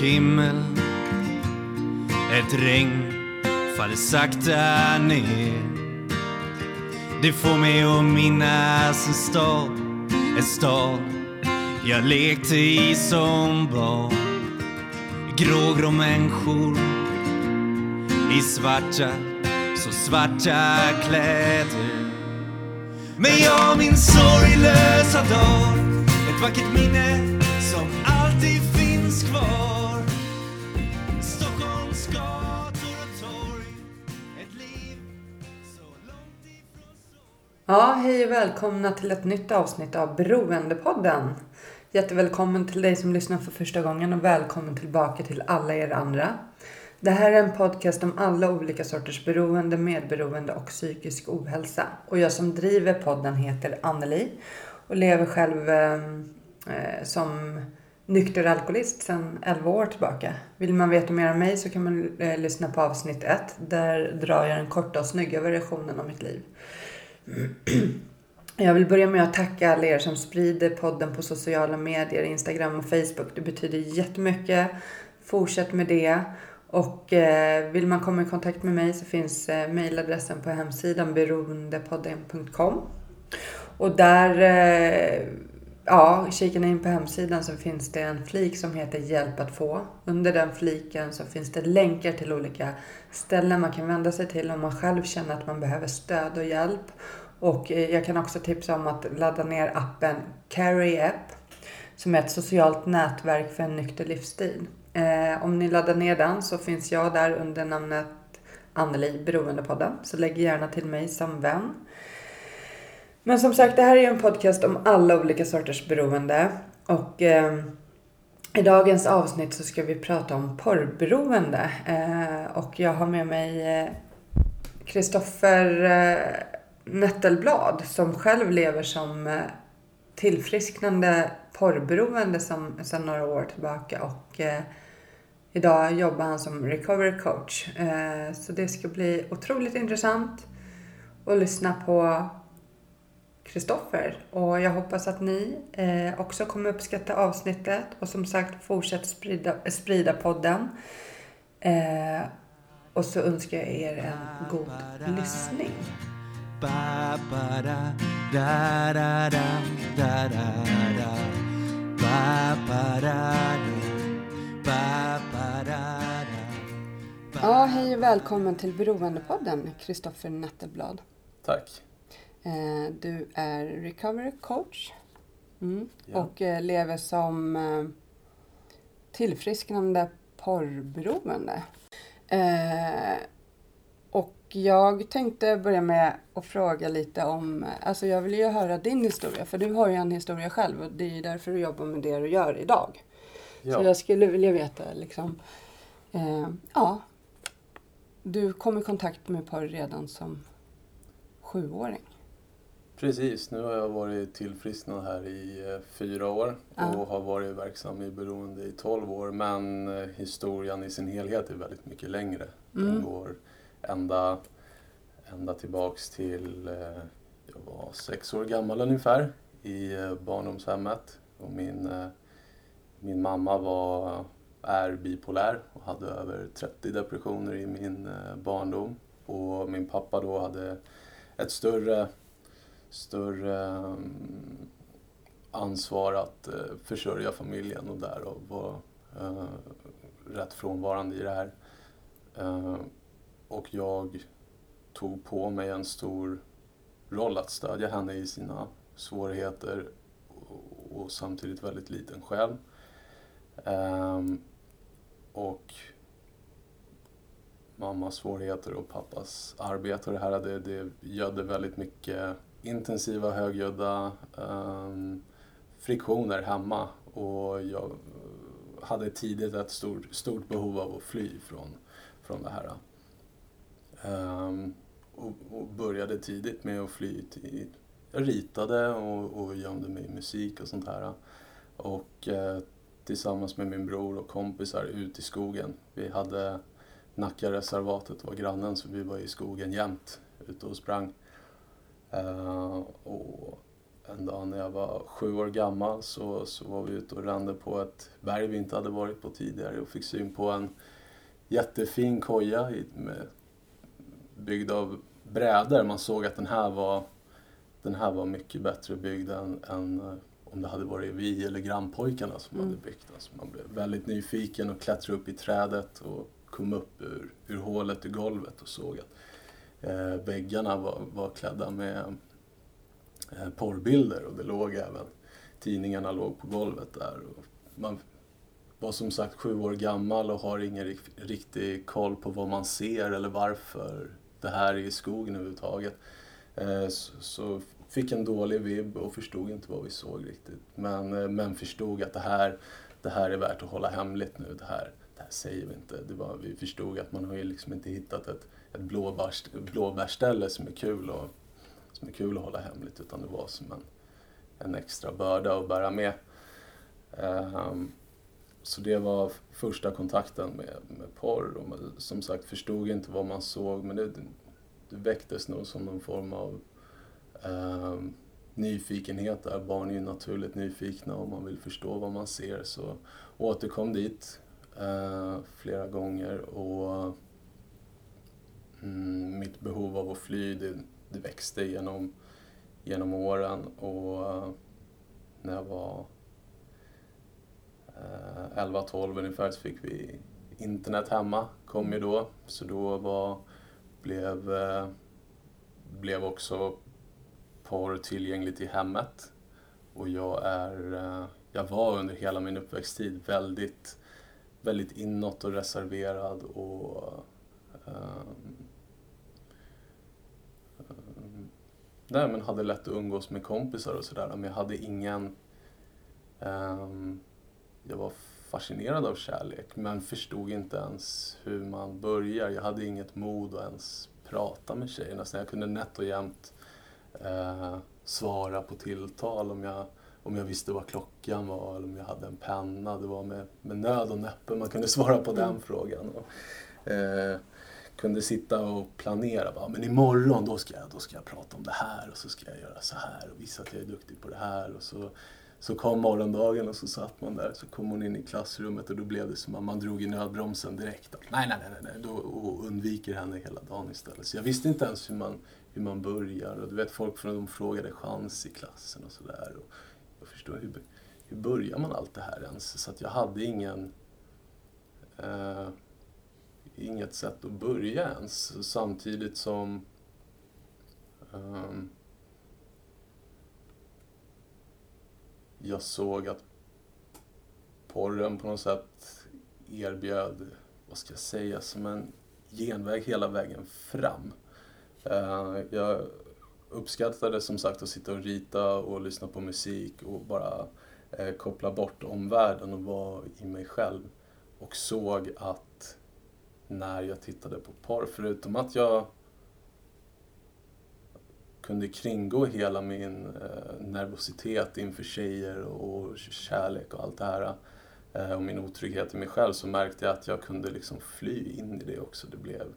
Himmel, ett regn faller sakta ner. Det får mig att minnas en stad, en stad jag lekte i som barn. Grågrå människor i svarta, så svarta kläder. Men jag min sorglösa dag, ett vackert minne Ja, hej och välkomna till ett nytt avsnitt av Beroendepodden. Jättevälkommen till dig som lyssnar för första gången och välkommen tillbaka till alla er andra. Det här är en podcast om alla olika sorters beroende, medberoende och psykisk ohälsa. Och jag som driver podden heter Anneli och lever själv ehm, eh, som nykter alkoholist sedan 11 år tillbaka. Vill man veta mer om mig så kan man eh, lyssna på avsnitt 1. Där drar jag den korta och snygga versionen av mitt liv. Jag vill börja med att tacka alla er som sprider podden på sociala medier, Instagram och Facebook. Det betyder jättemycket. Fortsätt med det. Och eh, vill man komma i kontakt med mig så finns eh, mejladressen på hemsidan beroendepodden.com. Och där, eh, ja, kikar ni in på hemsidan så finns det en flik som heter Hjälp att få. Under den fliken så finns det länkar till olika ställen man kan vända sig till om man själv känner att man behöver stöd och hjälp. Och eh, jag kan också tipsa om att ladda ner appen Carry App som är ett socialt nätverk för en nykter livsstil. Eh, om ni laddar ner den så finns jag där under namnet Anneli Beroendepodden. Så lägg gärna till mig som vän. Men som sagt, det här är en podcast om alla olika sorters beroende. Och eh, i dagens avsnitt så ska vi prata om porrberoende. Eh, och jag har med mig eh, Kristoffer eh, Nettelblad som själv lever som eh, tillfrisknande porrberoende som, sedan några år tillbaka. Och eh, idag jobbar han som recovery coach. Eh, så det ska bli otroligt intressant att lyssna på Kristoffer. Och jag hoppas att ni eh, också kommer uppskatta avsnittet. Och som sagt, fortsätt sprida, sprida podden. Eh, och så önskar jag er en god lyssning. Ja, hej och välkommen till Beroendepodden, Kristoffer Nettelblad. Tack. Eh, Du är recovery coach mm. Ja. och eh, lever som eh, tillfrisknande porrberoende. Och jag tänkte börja med att fråga lite om, alltså jag vill ju höra din historia för du har ju en historia själv och det är ju därför du jobbar med det du gör idag. Så Ja, jag skulle vilja veta liksom, ja, du kom i kontakt med porr redan som sjuåring. Precis. Nu har jag varit tillfrisknad här i eh, fyra år och har varit verksam i beroende i 12 år. Men eh, historien i sin helhet är väldigt mycket längre. Den Mm. går ända, ända tillbaks till, eh, jag var sex år gammal ungefär, i barndomshemmet. Och min, min mamma var, är bipolär och hade över 30 depressioner i min barndom. Och min pappa då hade ett större, större mm, ansvar att eh, försörja familjen och därav vara eh, rätt frånvarande i det här. Eh, och jag tog på mig en stor roll att stödja henne i sina svårigheter och, samtidigt väldigt liten själv. Och mammas svårigheter och pappas arbete och det här det, det gödde väldigt mycket intensiva högljudda um, friktioner hemma och jag hade tidigt ett stort, stort behov av att fly från, från det här. Um, och, och började tidigt med att fly till... Jag ritade och, och gömde mig i musik och sånt här. Och eh, tillsammans med min bror och kompisar ut i skogen. Vi hade Nackareservatet var grannen så vi var i skogen jämt ute och sprang. Eh, och en dag när jag var sju år gammal så, så var vi ute och rände på ett berg vi inte hade varit på tidigare och fick syn på en jättefin koja med, byggd av brädor. Man såg att den här var, den här var mycket bättre byggd än, än eh, om det hade varit vi eller grannpojkarna som Mm. hade byggt den. Så man blev väldigt nyfiken och klättrade upp i trädet och kom upp ur, ur hålet i golvet och såg att eh, väggarna var, var klädda med eh, porrbilder och det låg även, tidningarna låg på golvet där. Och man var som sagt sju år gammal och har ingen rik- riktig koll på vad man ser eller varför det här är i skogen överhuvudtaget. Eh, så, så fick en dålig vibb och förstod inte vad vi såg riktigt. Men, eh, men förstod att det här, det här är värt att hålla hemligt nu. Det här, det här säger vi inte. Det var, vi förstod att man har ju liksom inte hittat ett, ett blåbärs, som är kul och, som är kul att hålla hemligt utan det var som en, en extra börda att bära med. Um, så det var första kontakten med, med porr. Och man, som sagt förstod inte vad man såg men det, det väcktes nog som någon form av um, nyfikenhet där. Barn är ju naturligt nyfikna och man vill förstå vad man ser. Så återkom dit uh, flera gånger och mm, mitt behov av att fly det, det växte genom, genom åren och eh, när jag var eh, 11-12 ungefär så fick vi internet hemma, kom ju då. Så då var, blev, eh, blev också porr tillgängligt i hemmet. Och jag, är, eh, jag var under hela min uppväxttid väldigt, väldigt inåt och reserverad och ehm, nej, men hade lätt att umgås med kompisar och sådär. Men jag hade ingen... ehm, jag var fascinerad av kärlek men förstod inte ens hur man börjar. Jag hade inget mod att ens prata med tjejerna. Så jag kunde nätt och jämt eh, svara på tilltal om jag, om jag visste vad klockan var eller om jag hade en penna. Det var med, med nöd och näppe man kunde svara på den Mm. frågan. Och, eh, kunde sitta och planera. Bara, men imorgon då ska, jag, då ska jag prata om det här och så ska jag göra så här och visa att jag är duktig på det här. Och så, så kom morgondagen och så satt man där. Så kom hon in i klassrummet och då blev det som att man drog i nödbromsen direkt. Att, nej, nej, nej, nej. Då, och undviker henne hela dagen istället. Så jag visste inte ens hur man, hur man börjar. Och du vet, folk från, de frågade chans i klassen och sådär. Jag förstår hur, hur börjar man allt det här ens? Så att jag hade ingen... Eh, inget sätt att börja ens. Samtidigt som... um, jag såg att porren på något sätt erbjöd, vad ska jag säga, som en genväg hela vägen fram. Uh, jag uppskattade som sagt att sitta och rita och lyssna på musik och bara uh, koppla bort omvärlden och vara i mig själv. Och såg att när jag tittade på porr, förutom att jag kunde kringgå hela min eh, nervositet inför tjejer och kärlek och allt det här eh, och min otrygghet i mig själv så märkte jag att jag kunde liksom fly in i det också. Det blev,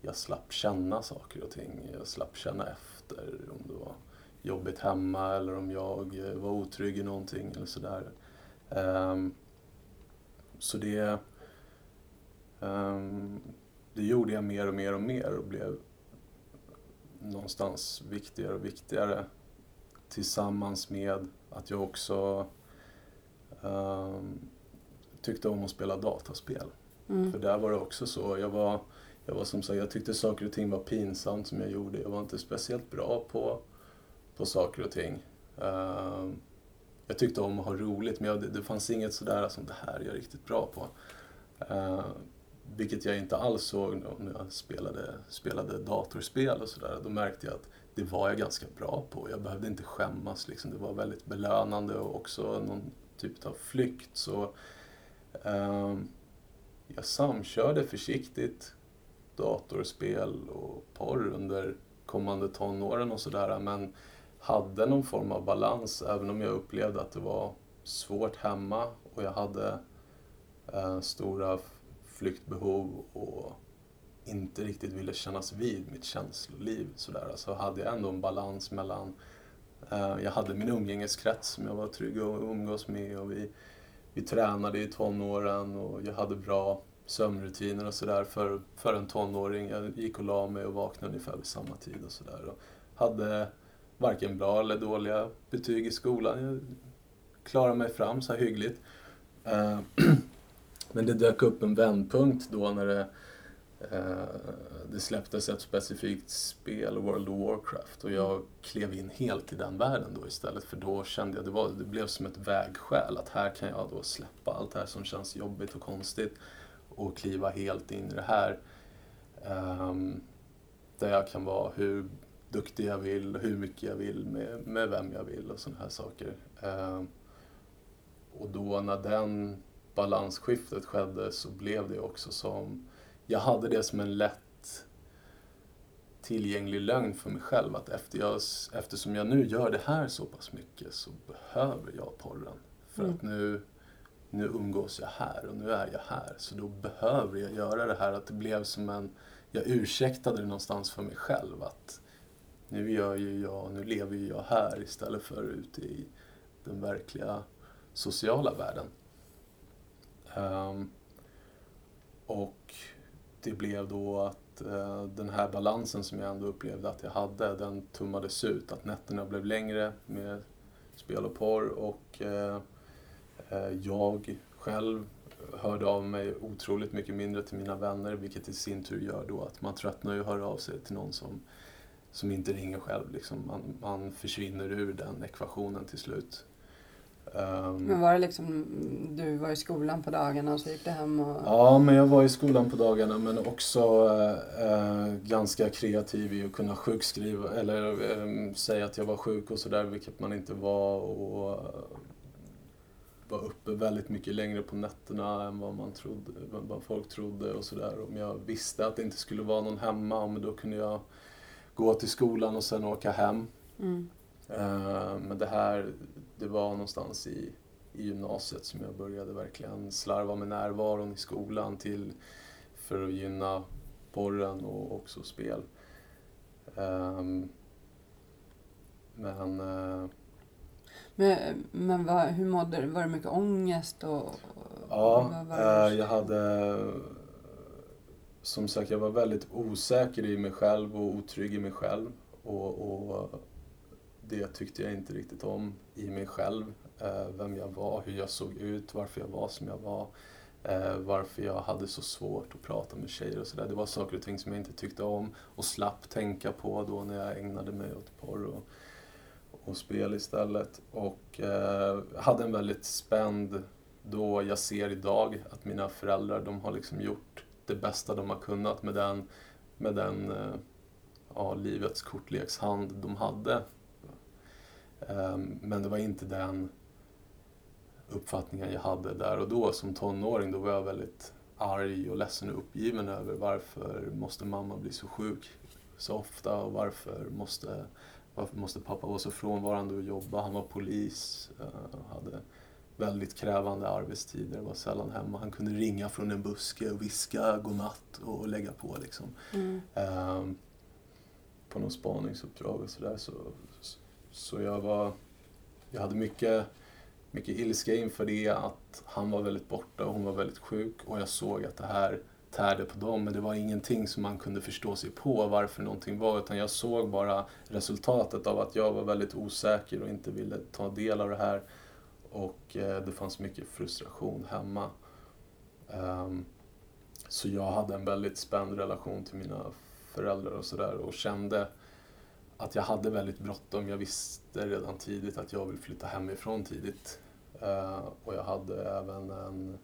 jag slapp känna saker och ting. Jag slapp känna efter om det var jobbigt hemma eller om jag eh, var otrygg i någonting eller sådär. Eh, så det, det gjorde jag mer och mer och mer och blev någonstans viktigare och viktigare tillsammans med att jag också ehm, tyckte om att spela dataspel. Mm. För där var det också så. Jag var, jag var som sagt, jag tyckte saker och ting var pinsamt som jag gjorde. Jag var inte speciellt bra på, på saker och ting. Ehm, jag tyckte om att ha roligt men jag, det, det fanns inget sådär som det här är jag riktigt bra på. Ehm, vilket jag inte alls såg när jag spelade, spelade datorspel och sådär. Då märkte jag att det var jag ganska bra på. Jag behövde inte skämmas. Liksom. Det var väldigt belönande och också någon typ av flykt. Så eh, jag samkörde försiktigt datorspel och porr under kommande tonåren och sådär. Men hade någon form av balans även om jag upplevde att det var svårt hemma och jag hade eh, stora flyktbehov och inte riktigt ville kännas vid mitt känsloliv sådär. Så hade jag ändå en balans mellan Eh, jag hade min umgängeskrets som jag var trygg att umgås med och vi, vi tränade i tonåren och jag hade bra sömnrutiner och sådär för, för en tonåring. Jag gick och la mig och vaknade ungefär vid samma tid och sådär. Hade varken bra eller dåliga betyg i skolan. Jag klarade mig fram så här hyggligt. Eh, men det dök upp en vändpunkt då när det, eh, det släpptes ett specifikt spel, World of Warcraft, och jag klev in helt i den världen då istället. För då kände jag, det, var, det blev som ett vägskäl, att här kan jag då släppa allt det här som känns jobbigt och konstigt och kliva helt in i det här. Um, där jag kan vara hur duktig jag vill, hur mycket jag vill med, med vem jag vill och sådana här saker. Um, och då när den balansskiftet skedde så blev det också som, jag hade det som en lätt tillgänglig lögn för mig själv att efter jag, eftersom jag nu gör det här så pass mycket så behöver jag porren. För mm. att nu, nu umgås jag här och nu är jag här. Så då behöver jag göra det här. Att det blev som en, jag ursäktade det någonstans för mig själv att nu gör ju jag, nu lever ju jag här istället för ute i den verkliga sociala världen. Um, och det blev då att uh, den här balansen som jag ändå upplevde att jag hade, den tummades ut. Att nätterna blev längre med spel och porr och uh, uh, jag själv hörde av mig otroligt mycket mindre till mina vänner vilket i sin tur gör då att man tröttnar och hör av sig till någon som, som inte ringer själv. Liksom man, man försvinner ur den ekvationen till slut. Um, men var det liksom, du var i skolan på dagarna och så gick du hem och... Ja, men jag var i skolan på dagarna men också äh, ganska kreativ i att kunna sjukskriva eller äh, säga att jag var sjuk och sådär, vilket man inte var. Och äh, var uppe väldigt mycket längre på nätterna än vad, man trodde, vad folk trodde och sådär. Om jag visste att det inte skulle vara någon hemma, men då kunde jag gå till skolan och sen åka hem. Mm. Men det här det var någonstans i, i gymnasiet som jag började verkligen slarva med närvaron i skolan till, för att gynna porren och också spel. Um, men... Uh, men, men vad, hur mådde du? Var det mycket ångest? Och, ja, uh, jag hade... Som sagt, jag var väldigt osäker i mig själv och otrygg i mig själv. Och, och det tyckte jag inte riktigt om i mig själv. Eh, vem jag var, hur jag såg ut, varför jag var som jag var. Eh, varför jag hade så svårt att prata med tjejer och sådär. Det var saker och ting som jag inte tyckte om och slapp tänka på då när jag ägnade mig åt porr och, och spel istället. Och eh, hade en väldigt spänd, då jag ser idag att mina föräldrar, de har liksom gjort det bästa de har kunnat med den, med den eh, ja, livets kortlekshand de hade men det var inte den uppfattningen jag hade där och då som tonåring. Då var jag väldigt arg och ledsen och uppgiven över varför måste mamma bli så sjuk så ofta och varför måste, varför måste pappa vara så frånvarande och jobba. Han var polis, uh, hade väldigt krävande arbetstider, var sällan hemma. Han kunde ringa från en buske och viska godnatt och lägga på liksom. Mm. Uh, på något spaningsuppdrag och sådär. Så, så jag var... Jag hade mycket, mycket ilska inför det, att han var väldigt borta och hon var väldigt sjuk och jag såg att det här tärde på dem, men det var ingenting som man kunde förstå sig på varför någonting var, utan jag såg bara resultatet av att jag var väldigt osäker och inte ville ta del av det här. Och eh, det fanns mycket frustration hemma. Ehm, så jag hade en väldigt spänd relation till mina föräldrar och sådär och kände att jag hade väldigt bråttom. Jag visste redan tidigt att jag vill flytta hemifrån tidigt. Uh, och jag hade även en,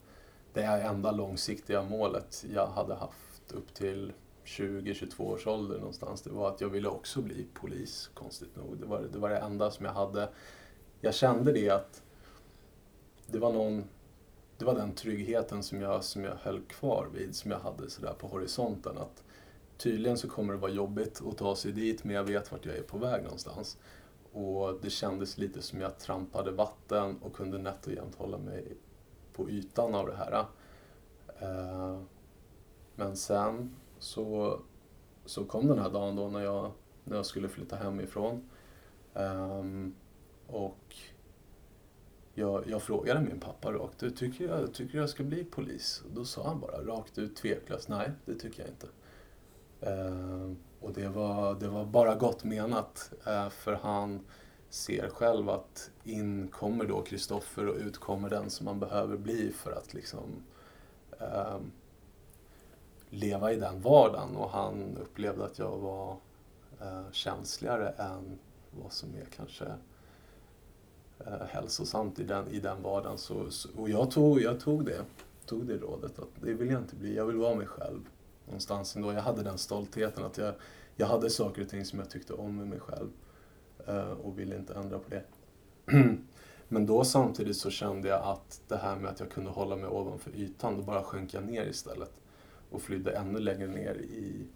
det enda långsiktiga målet jag hade haft upp till 20-22 års ålder någonstans, det var att jag ville också bli polis, konstigt nog. Det var, det var det enda som jag hade. Jag kände det att det var någon det var den tryggheten som jag, som jag höll kvar vid, som jag hade sådär på horisonten. Att tydligen så kommer det vara jobbigt att ta sig dit men jag vet vart jag är på väg någonstans. Och det kändes lite som jag trampade vatten och kunde nätt och jämnt hålla mig på ytan av det här. Eh, men sen så, så kom den här dagen då när jag, när jag skulle flytta hemifrån. Ehm, och jag, jag, frågade min pappa rakt ut, tycker jag, tycker jag ska bli polis? Och då sa han bara rakt ut tveklöst, nej det tycker jag inte. Eh, och det var, det var bara gott menat, eh, för han ser själv att in kommer då Kristoffer och ut kommer den som man behöver bli för att liksom ehm, leva i den vardagen. Och han upplevde att jag var eh, känsligare än vad som är kanske eh, hälsosamt i den, i den vardagen. Så, så, och jag tog, jag tog det, tog det rådet att det vill jag inte bli, jag vill vara mig själv. Någonstans ändå. Jag hade den stoltheten att jag, jag hade saker och ting som jag tyckte om med mig själv eh, och ville inte ändra på det. Men då samtidigt så kände jag att det här med att jag kunde hålla mig ovanför ytan, då bara sjönk jag ner istället och flydde ännu längre ner i,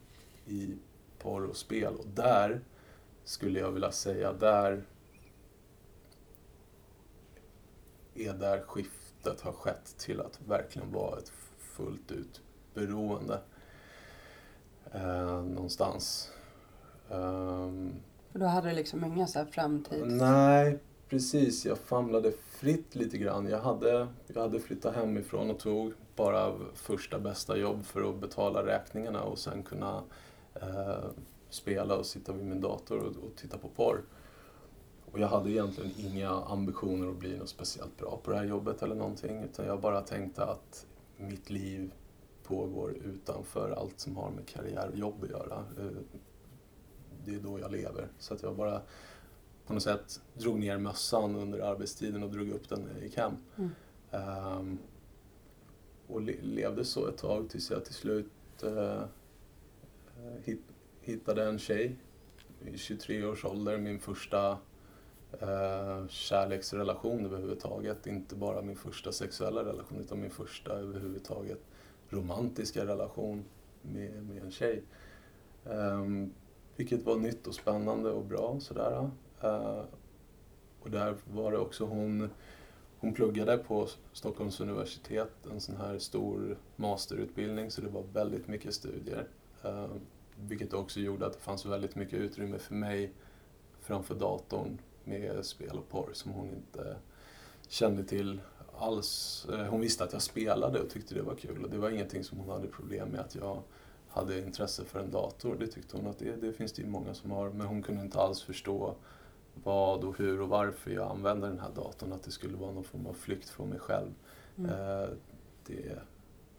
i porr och spel. Och där skulle jag vilja säga, där är där skiftet har skett till att verkligen vara ett fullt ut beroende. Eh, någonstans. Um, då hade du liksom inga så här framtids... Nej, precis. Jag famlade fritt lite grann. Jag hade, jag hade flyttat hemifrån och tog bara första bästa jobb för att betala räkningarna och sen kunna eh, spela och sitta vid min dator och, och titta på porr. Och jag hade egentligen inga ambitioner att bli något speciellt bra på det här jobbet eller någonting utan jag bara tänkte att mitt liv pågår utanför allt som har med karriär och jobb att göra. Eh, det är då jag lever. Så att jag bara på något sätt drog ner mössan under arbetstiden och drog upp den när jag gick hem. Mm. Um, och le levde så ett tag tills jag till slut uh, hit, hittade en tjej i 23 års ålder, min första eh, kärleksrelation överhuvudtaget. Inte bara min första sexuella relation utan min första överhuvudtaget romantiska relation med, med en tjej. Um, vilket var nytt och spännande och bra. Sådär. Uh, och där var det också hon hon pluggade på Stockholms universitet, en sån här stor masterutbildning, så det var väldigt mycket studier. Uh, vilket också gjorde att det fanns väldigt mycket utrymme för mig framför datorn med spel och porr som hon inte kände till alls. Eh, hon visste att jag spelade och tyckte det var kul och det var ingenting som hon hade problem med att jag hade intresse för en dator. Det tyckte hon att det, det finns det ju många som har men hon kunde inte alls förstå vad och hur och varför jag använde den här datorn. Att det skulle vara någon form av flykt från mig själv. Mm. Eh, det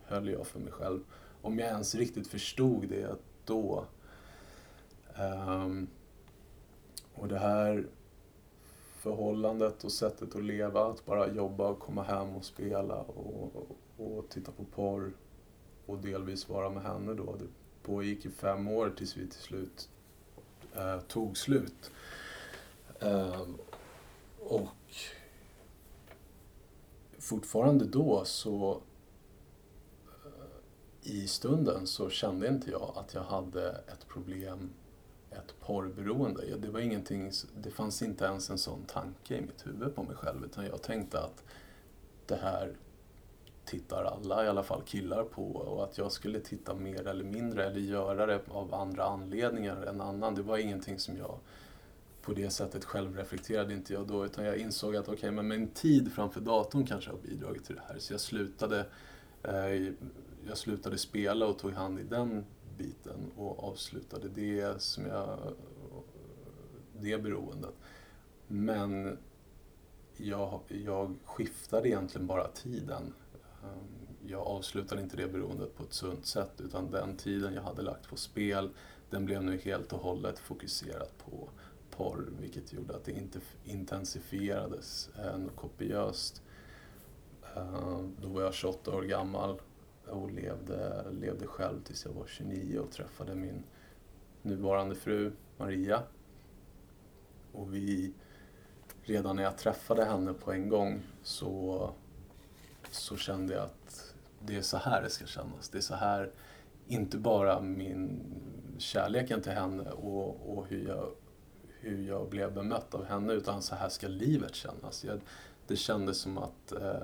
höll jag för mig själv. Om jag ens riktigt förstod det då. Um, och det här förhållandet och sättet att leva, att bara jobba och komma hem och spela och, och, titta på porr och delvis vara med henne då. Det pågick i fem år tills vi till slut eh, tog slut. Eh, och fortfarande då så eh, i stunden så kände inte jag att jag hade ett problem, ett porrberoende. Det var ingenting, det fanns inte ens en sån tanke i mitt huvud på mig själv utan jag tänkte att det här tittar alla, i alla fall killar på och att jag skulle titta mer eller mindre eller göra det av andra anledningar än annan. Det var ingenting som jag på det sättet själv reflekterade inte jag då utan jag insåg att okej, okay, men min tid framför datorn kanske har bidragit till det här. Så jag slutade eh, jag slutade spela och tog hand i den biten och avslutade det som jag, det beroendet. Men jag, jag skiftade egentligen bara tiden. Ehm, jag avslutade inte det beroendet på ett sunt sätt utan den tiden jag hade lagt på spel den blev nu helt och hållet fokuserad på porr vilket gjorde att det inte intensifierades eh, kopiöst. Ehm, då var jag 28 år gammal och levde, levde själv tills jag var 29 och träffade min nuvarande fru Maria. Och vi, redan när jag träffade henne på en gång så, så kände jag att det är så här det ska kännas. Det är så här, inte bara min kärleken till henne och, och hur, jag, hur jag blev bemött av henne utan så här ska livet kännas. Jag, det kändes som att eh,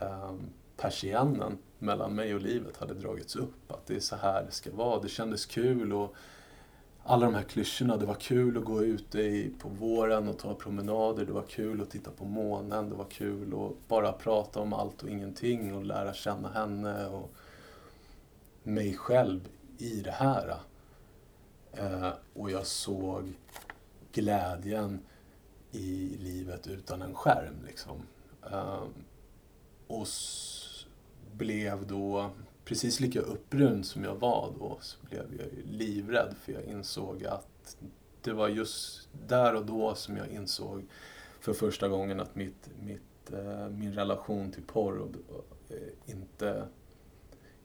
eh, persiennen mellan mig och livet hade dragits upp. Att det är så här det ska vara. Det kändes kul och alla de här klyschorna. Det var kul att gå ute i, på våren och ta promenader. Det var kul att titta på månen. Det var kul att bara prata om allt och ingenting och lära känna henne och mig själv i det här. Eh, och jag såg glädjen i livet utan en skärm. Liksom. Eh, och blev då precis lika upprymd som jag var då så blev jag livrädd för jag insåg att det var just där och då som jag insåg för första gången att mitt, mitt, eh, min relation till porr eh, inte...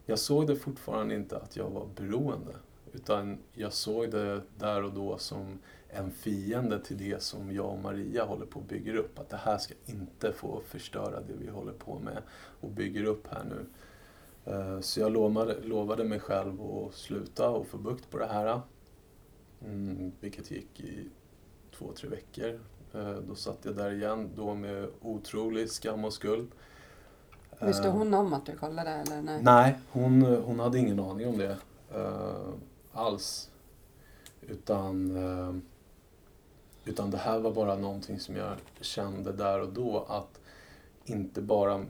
Jag såg det fortfarande inte att jag var beroende. Utan jag såg det där och då som en fiende till det som jag och Maria håller på att bygga upp. Att det här ska inte få förstöra det vi håller på med och bygger upp här nu. Eh, så jag lovade, lovade mig själv att sluta och få bukt på det här. Mm, vilket gick i två, tre veckor. Eh, då satt jag där igen, då med otrolig skam och skuld. Visste hon om att du kollade eller nej? Nej, hon, hon hade ingen aning om det alls. Utan, utan det här var bara någonting som jag kände där och då att inte bara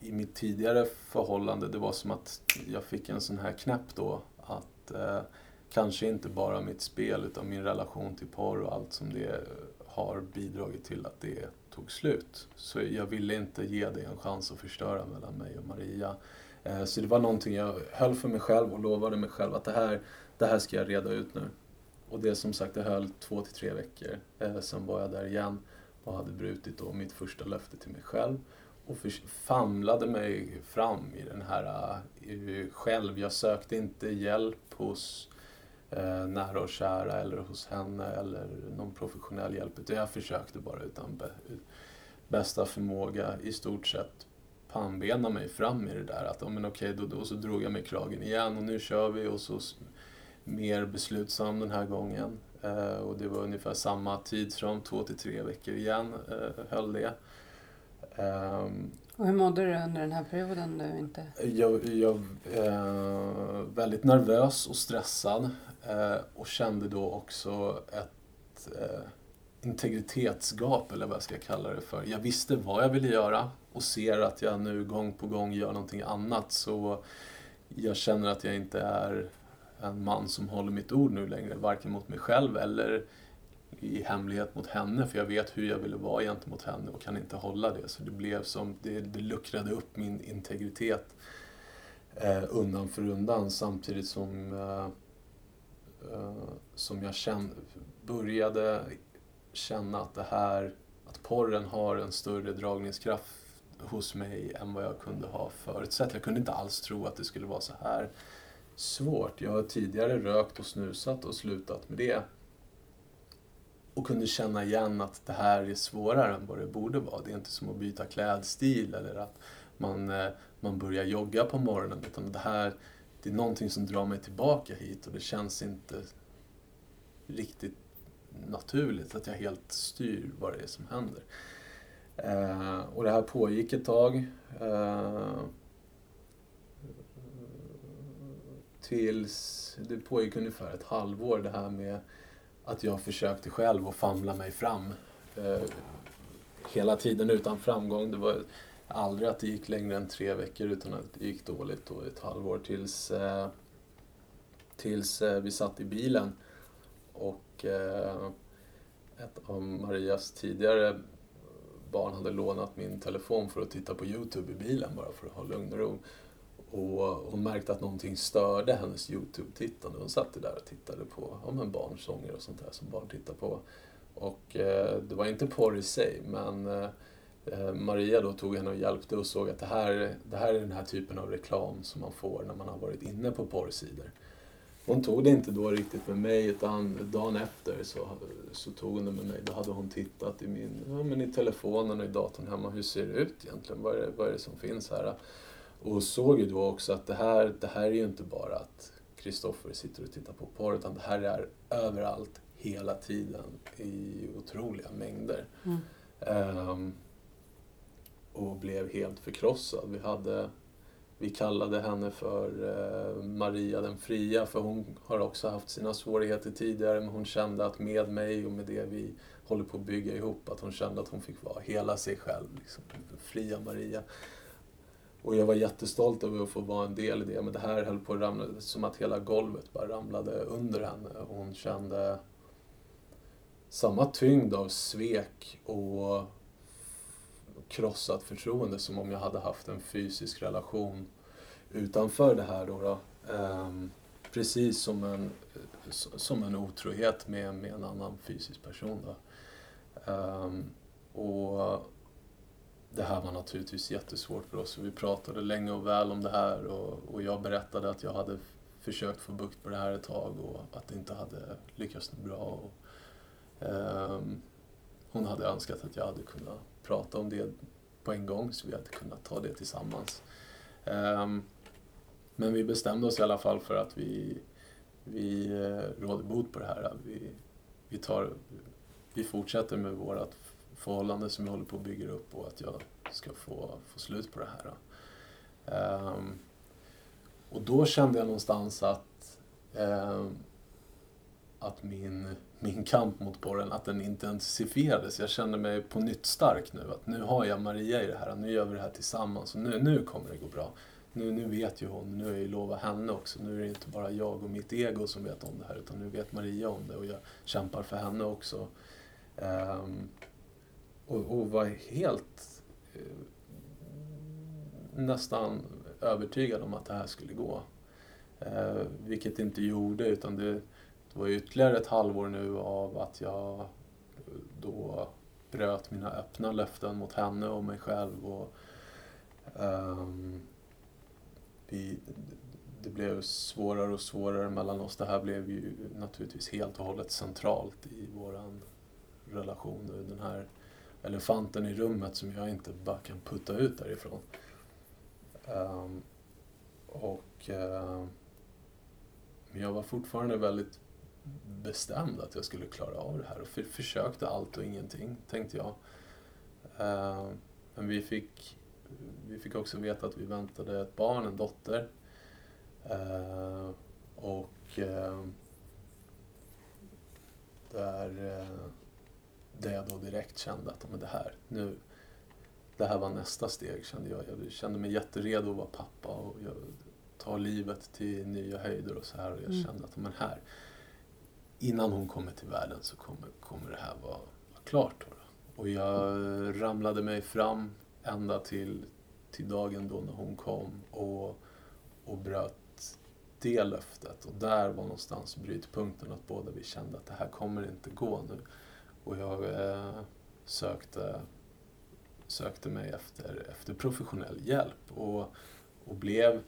i mitt tidigare förhållande, det var som att jag fick en sån här knäpp då. Att eh, kanske inte bara mitt spel utan min relation till porr och allt som det har bidragit till att det tog slut. Så jag ville inte ge det en chans att förstöra mellan mig och Maria. Eh, så det var någonting jag höll för mig själv och lovade mig själv att det här, det här ska jag reda ut nu. Och det som sagt, det höll två till tre veckor. Eh, sen var jag där igen och hade brutit då mitt första löfte till mig själv och famlade mig fram i den här uh, själv. Jag sökte inte hjälp hos uh, nära och kära eller hos henne eller någon professionell hjälp. Utan jag försökte bara utan bästa förmåga i stort sett pannbena mig fram i det där. Att, oh, men okej, då, då så drog jag mig kragen igen och nu kör vi och så mer beslutsam den här gången. Uh, och det var ungefär samma tidsram, två till tre veckor igen uh, höll det. Um, och hur mådde du under den här perioden? Du inte... Jag, jag eh, väldigt nervös och stressad eh, och kände då också ett eh, integritetsgap, eller vad jag ska kalla det för. Jag visste vad jag ville göra och ser att jag nu gång på gång gör någonting annat så jag känner att jag inte är en man som håller mitt ord nu längre, varken mot mig själv eller i hemlighet mot henne för jag vet hur jag ville vara gentemot henne och kan inte hålla det. Så det blev som, det, det luckrade upp min integritet eh, undan för undan samtidigt som, eh, eh, som jag kände, började känna att det här, att porren har en större dragningskraft hos mig än vad jag kunde ha förutsett. Jag kunde inte alls tro att det skulle vara så här svårt. Jag har tidigare rökt och snusat och slutat med det och kunde känna igen att det här är svårare än vad det borde vara. Det är inte som att byta klädstil eller att man, eh, man börjar jogga på morgonen utan det här det är någonting som drar mig tillbaka hit och det känns inte riktigt naturligt att jag helt styr vad det är som händer. Eh, och det här pågick ett tag. Eh, tills det pågick ungefär ett halvår det här med att jag försökte själv att famla mig fram. Eh, hela tiden utan framgång. Det var aldrig att det gick längre än tre veckor utan att det gick dåligt och ett halvår tills, eh, tills eh, vi satt i bilen och eh, ett av Marias tidigare barn hade lånat min telefon för att titta på Youtube i bilen bara för att ha lugn och ro. Och hon märkte att någonting störde hennes YouTube-tittande. Hon satt där och tittade på ja, men barnsånger och sånt där som barn tittar på. Och eh, det var inte porr i sig, men eh, eh, Maria då tog henne och hjälpte och såg att det här, det här är den här typen av reklam som man får när man har varit inne på porrsidor. Hon tog det inte då riktigt med mig utan dagen efter så, så tog hon det med mig. Då hade hon tittat i, min, ja, men i telefonen och i datorn hemma. Hur ser det ut egentligen? Vad är det, vad är det som finns här? Och såg ju då också att det här, det här är ju inte bara att Kristoffer sitter och tittar på porr, utan det här är överallt, hela tiden, i otroliga mängder. Mm. Um, och blev helt förkrossad. Vi hade vi kallade henne för eh, Maria den fria för hon har också haft sina svårigheter tidigare men hon kände att med mig och med det vi håller på att bygga ihop att hon kände att hon fick vara hela sig själv. Liksom, fria Maria. Och jag var jättestolt över att få vara en del i det men det här höll på att ramla, som att hela golvet bara ramlade under henne. Och hon kände samma tyngd av svek och krossat förtroende som om jag hade haft en fysisk relation utanför det här. Då, då. Um, precis som en, som en otrohet med, med en annan fysisk person. Då. Um, och det här var naturligtvis jättesvårt för oss. och Vi pratade länge och väl om det här och, och jag berättade att jag hade försökt få bukt på det här ett tag och att det inte hade lyckats bra. Och, um, hon hade önskat att jag hade kunnat prata om det på en gång så vi hade kunnat ta det tillsammans. Um, men vi bestämde oss i alla fall för att vi, vi uh, råder bot på det här. Vi, vi, tar, vi fortsätter med vårt förhållande som jag håller på att bygga upp och att jag ska få, få slut på det här. Um, och då kände jag någonstans att, um, att min min kamp mot porren, att den intensifierades. Jag kände mig på nytt stark nu. Att nu har jag Maria i det här, nu gör vi det här tillsammans och nu, nu kommer det gå bra. Nu, nu vet ju hon, nu har jag ju lovat henne också. Nu är det inte bara jag och mitt ego som vet om det här utan nu vet Maria om det och jag kämpar för henne också. Um, och, och var helt eh, nästan övertygad om att det här skulle gå. Eh, vilket det inte gjorde utan det det var ytterligare ett halvår nu av att jag då bröt mina öppna löften mot henne och mig själv. Och, um, vi, det blev svårare och svårare mellan oss. Det här blev ju naturligtvis helt och hållet centralt i vår relation. Den här elefanten i rummet som jag inte bara kan putta ut därifrån. Um, och uh, Men jag var fortfarande väldigt bestämd att jag skulle klara av det här och för, försökte allt och ingenting, tänkte jag. Uh, men vi fick, vi fick också veta att vi väntade ett barn, en dotter. Uh, och uh, där, eh, där jag då direkt kände att men det här, nu, det här var nästa steg kände jag. Jag kände mig jätteredo att vara pappa och jag, ta livet till nya höjder och så här. Och jag mm. kände att men här, innan hon kommer till världen så kommer, kommer det här vara, vara klart. Då. Och jag ramlade mig fram ända till, till dagen då när hon kom och, och bröt det löftet. Och där var någonstans brytpunkten att båda vi kände att det här kommer inte gå nu. Och jag eh, sökte, sökte mig efter, efter professionell hjälp och, och blev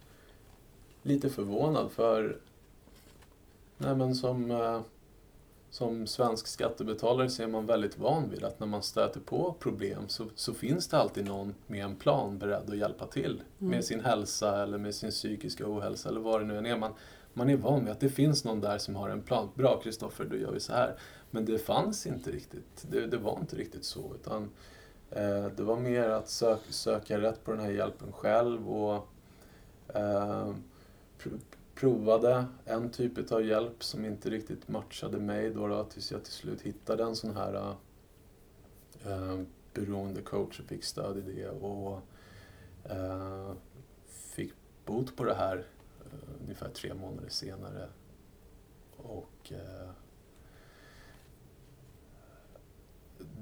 lite förvånad för nej men som eh, som svensk skattebetalare så är man väldigt van vid att när man stöter på problem så, så finns det alltid någon med en plan beredd att hjälpa till mm. med sin hälsa eller med sin psykiska ohälsa eller vad det nu än är. Man, man är van vid att det finns någon där som har en plan. Bra Kristoffer, då gör vi så här. Men det fanns inte riktigt. Det, det var inte riktigt så. utan eh, Det var mer att sök, söka rätt på den här hjälpen själv och eh, provade en typ av hjälp som inte riktigt matchade mig då, då tills jag till slut hittade en sån här eh, eh beroende coach och fick stöd i det och eh, fick bot på det här ungefär tre månader senare. Och eh,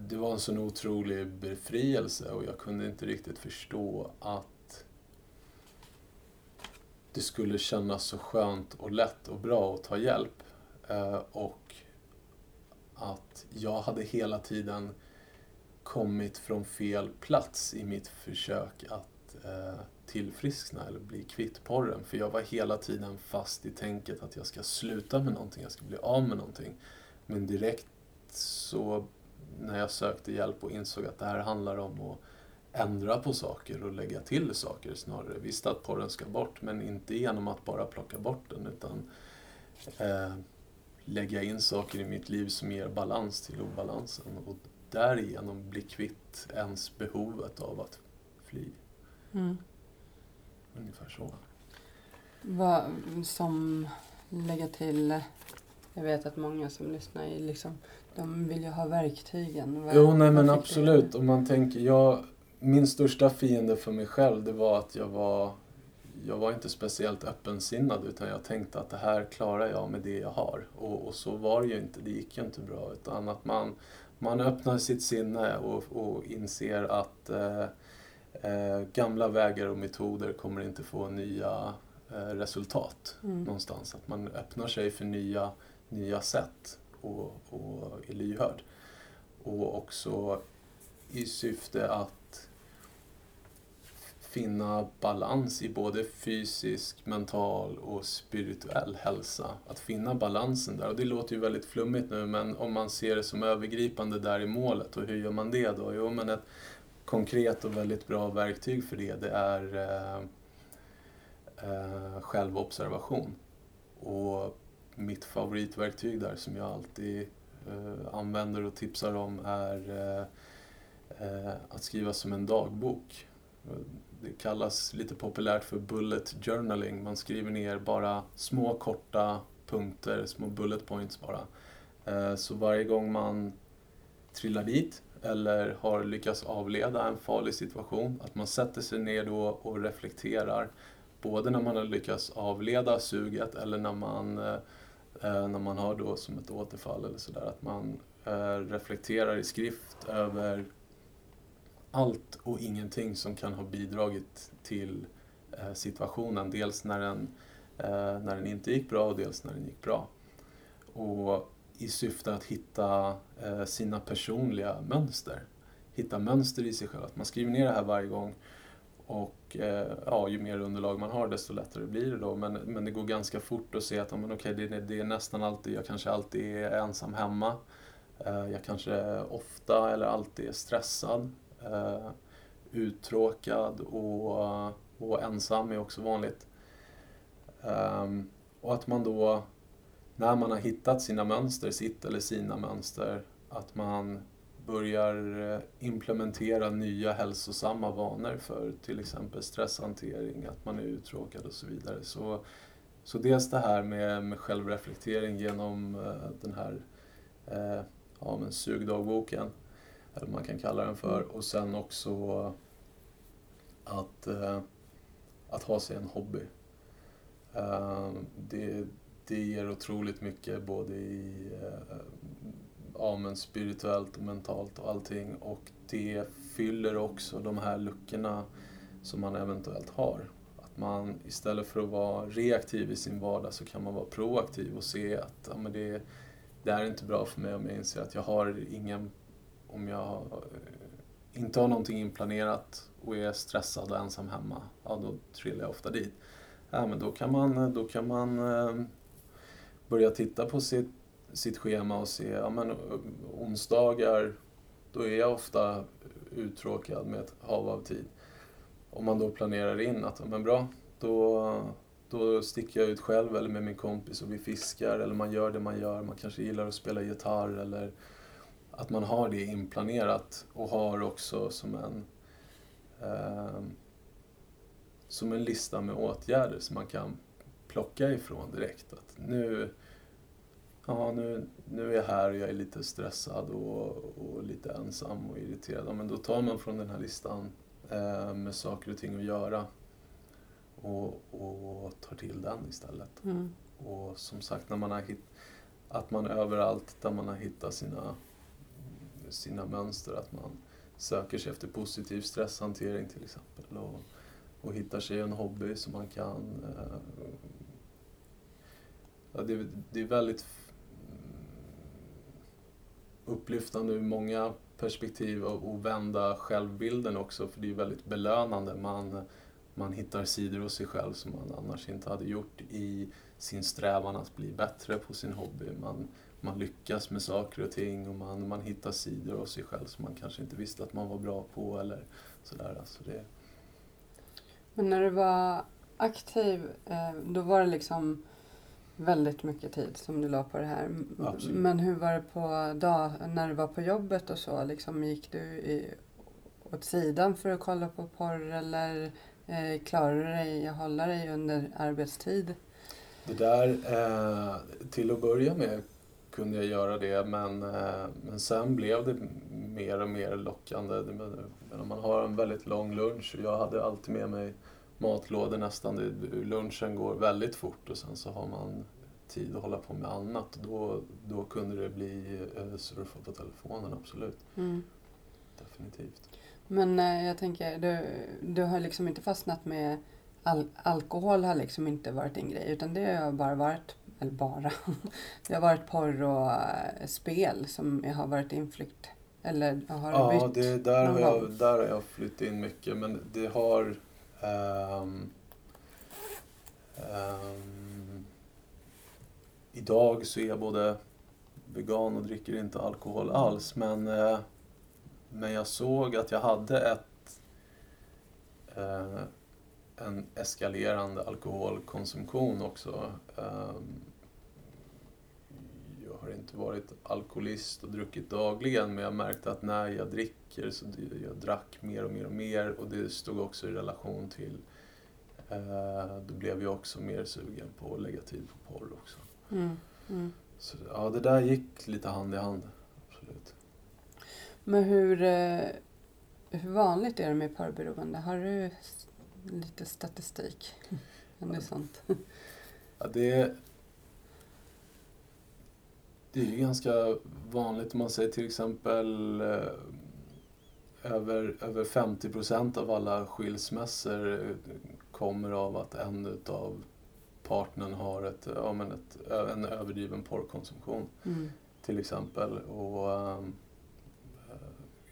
det var en sån otrolig befrielse och jag kunde inte riktigt förstå att det skulle kännas så skönt och lätt och bra att ta hjälp. Eh, och att jag hade hela tiden kommit från fel plats i mitt försök att eh, tillfriskna eller bli kvitt porren. För jag var hela tiden fast i tänket att jag ska sluta med någonting, jag ska bli av med någonting. Men direkt så när jag sökte hjälp och insåg att det här handlar om att ändra på saker och lägga till saker snarare. Visst att porren ska bort, men inte genom att bara plocka bort den utan eh, lägga in saker i mitt liv som ger balans till obalansen och därigenom bli kvitt ens behovet av att fly. Mm ungefär så. Vad som lägga till, jag vet att många som lyssnar är liksom, de vill ju ha verktygen. Vad- Jo, nej men absolut. Om man tänker, jag, min största fiende för mig själv det var att jag var, jag var inte speciellt öppensinnad utan jag tänkte att det här klarar jag med det jag har. Och, och så var det ju inte, det gick ju inte bra. Utan att man, man öppnar sitt sinne och, och inser att eh, eh, gamla vägar och metoder kommer inte få nya eh, resultat Mm. någonstans. Att man öppnar sig för nya, nya sätt och, och är lyhörd. Och också i syfte att finna balans i både fysisk, mental och spirituell hälsa. Att finna balansen där. Och det låter ju väldigt flummigt nu men om man ser det som övergripande där i målet och hur gör man det då? Jo men ett konkret och väldigt bra verktyg för det det är eh, eh, självobservation. Och mitt favoritverktyg där som jag alltid eh, använder och tipsar om är eh, eh, att skriva som en dagbok. Det kallas lite populärt för bullet journaling. Man skriver ner bara små korta punkter, små bullet points bara. Eh, så varje gång man trillar dit eller har lyckats avleda en farlig situation, att man sätter sig ner då och reflekterar både när man har lyckats avleda suget eller när man, eh, när man har då som ett återfall eller sådär, att man eh, reflekterar i skrift över allt och ingenting som kan ha bidragit till eh, situationen. Dels när den, eh, när den inte gick bra och dels när den gick bra. Och i syfte att hitta eh, sina personliga mönster. Hitta mönster i sig själv. Att man skriver ner det här varje gång. Och eh, ja, ju mer underlag man har desto lättare blir det då. Men, men det går ganska fort att se att men okay, det, det är nästan alltid, jag kanske alltid är ensam hemma. Eh, jag kanske ofta eller alltid är stressad. Eh, uttråkad och, och ensam är också vanligt. Ehm, och att man då, när man har hittat sina mönster, sitt eller sina mönster, att man börjar eh, implementera nya hälsosamma vanor för till exempel stresshantering, att man är uttråkad och så vidare. Så, så dels det här med, med självreflektering genom eh, den här eh, ja, men sugdagboken, eller vad man kan kalla den för, och sen också att, eh, att ha sig en hobby. Eh, det, det ger otroligt mycket både i eh, ja, men spirituellt och mentalt och allting och det fyller också de här luckorna som man eventuellt har. Att man istället för att vara reaktiv i sin vardag så kan man vara proaktiv och se att ja, men det, det är inte bra för mig om jag inser att jag har ingen, om jag eh, inte har någonting inplanerat och är stressad och ensam hemma, ja då trillar jag ofta dit. Ja, men då kan man, då kan man eh, börja titta på sitt, sitt schema och se, ja men onsdagar, då är jag ofta uttråkad med ett hav av tid. Om man då planerar in att, ja, men bra, då, då sticker jag ut själv eller med min kompis och vi fiskar eller man gör det man gör. Man kanske gillar att spela gitarr eller att man har det inplanerat och har också som en eh, som en lista med åtgärder som man kan plocka ifrån direkt. Att nu, ja, nu, nu är jag här och jag är lite stressad och, och lite ensam och irriterad. Ja, men då tar man från den här listan eh, med saker och ting att göra och, och tar till den istället. Mm. Och som sagt, när man har hitt, att man överallt där man har hittat sina, sina mönster, att man söker sig efter positiv stresshantering till exempel. Och, och hittar sig en hobby som man kan... Eh, ja, det, det är väldigt upplyftande ur många perspektiv och, och vända självbilden också, för det är väldigt belönande. Man, man hittar sidor hos sig själv som man annars inte hade gjort i sin strävan att bli bättre på sin hobby. Man, man lyckas med saker och ting och man, man hittar sidor hos sig själv som man kanske inte visste att man var bra på eller sådär. Alltså det, Men när du var aktiv, eh, då var det liksom väldigt mycket tid som du la på det här. Absolut. Men hur var det på dag, när du var på jobbet och så? Liksom, gick du i, åt sidan för att kolla på porr eller Eh, klarar du dig att hålla dig under arbetstid? Det där, eh, till att börja med kunde jag göra det men, eh, men sen blev det mer och mer lockande. Det, men, man har en väldigt lång lunch och jag hade alltid med mig matlådor nästan. Det, lunchen går väldigt fort och sen så har man tid att hålla på med annat. Då, då kunde det bli eh, surfa på telefonen, absolut. Mm. Definitivt. Men eh, jag tänker, du, du har liksom inte fastnat med al alkohol har liksom inte varit din grej utan det har bara varit, eller bara, det har varit porr och äh, spel som har varit inflykt. Eller har ja, du bytt? det, där, har jag, där har jag flyttat in mycket men det har Um, um, Idag så är jag både vegan och dricker inte alkohol alls men, uh, men jag såg att jag hade ett uh, en eskalerande alkoholkonsumtion också. Um, har inte varit alkoholist och druckit dagligen men jag märkte att när jag dricker så jag drack mer och mer och mer och det stod också i relation till eh, då blev jag också mer sugen på att lägga tid på porr också. Mm, mm. Så ja, det där gick lite hand i hand. Absolut. Men hur, eh, hur vanligt är det med porrberoende? Har du lite statistik? Det är sånt. Ja, det, det är ju ganska vanligt om man säger till exempel eh, över, över 50 procent av alla skilsmässor kommer av att en av partnern har ett, ja, men ett, en överdriven porrkonsumtion Mm. till exempel. Och, eh,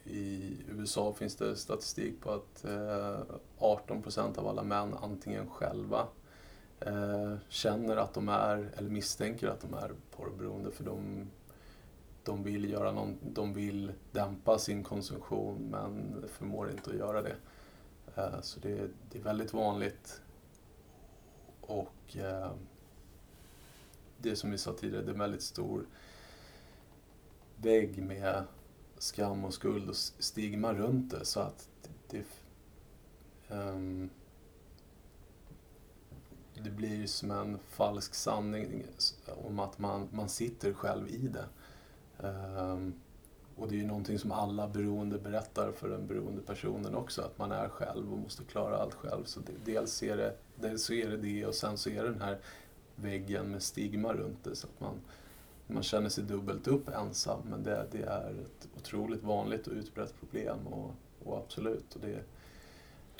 I USA finns det statistik på att eh, 18 procent av alla män antingen själva eh, känner att de är, eller misstänker att de är porrberoende för de, de, vill göra någon, de vill dämpa sin konsumtion men förmår inte att göra det. Eh, så det, det är väldigt vanligt. Och eh, det som vi sa tidigare, det är en väldigt stor vägg med skam och skuld och stigma runt det. Så att det, ehm, det blir som en falsk sanning om att man, man sitter själv i det. Um, och det är ju någonting som alla beroende berättar för den beroende personen också, att man är själv och måste klara allt själv. Så det, dels, är det, dels så är det det och sen så är det den här väggen med stigma runt det så att man, man känner sig dubbelt upp ensam men det, det är ett otroligt vanligt och utbrett problem och, och absolut. Och det,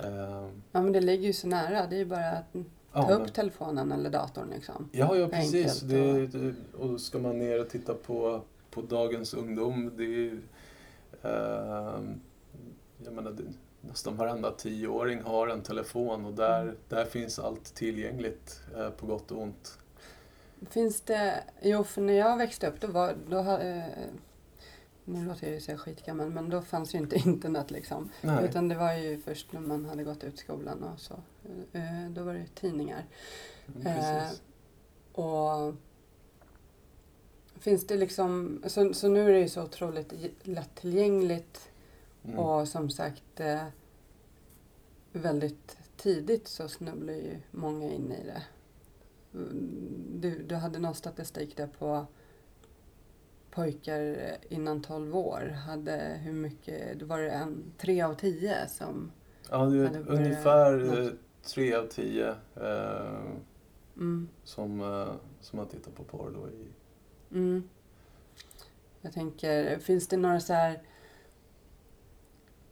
um... Ja men det ligger ju så nära. Det är ju bara att ja, ta upp men- telefonen eller datorn liksom. Ja, ja precis. Det, det, och ska man ner och titta på, på dagens ungdom, det är ehm, jag menar, det, nästan varenda tioåring har en telefon och där, Mm. där finns allt tillgängligt eh, på gott och ont. Finns det, jo för när jag växte upp då var, då eh, nu låter jag ju säga skitgammal men då fanns ju inte internet liksom. Nej. Utan det var ju först när man hade gått ut skolan och så. Eh, Då var det tidningar. Mm, Precis. Och finns det liksom, så, så nu är det ju så otroligt lättillgängligt Mm. och som sagt eh, väldigt tidigt så snubblar ju många in i det. Mm, Du, du hade någon statistik där på pojkar innan 12 år hade hur mycket, då var det en, tre av tio som Ja, det ungefär något. Eh, tre av tio eh, mm, som, eh, som har tittat på porr då i Mm. Jag tänker, finns det några så här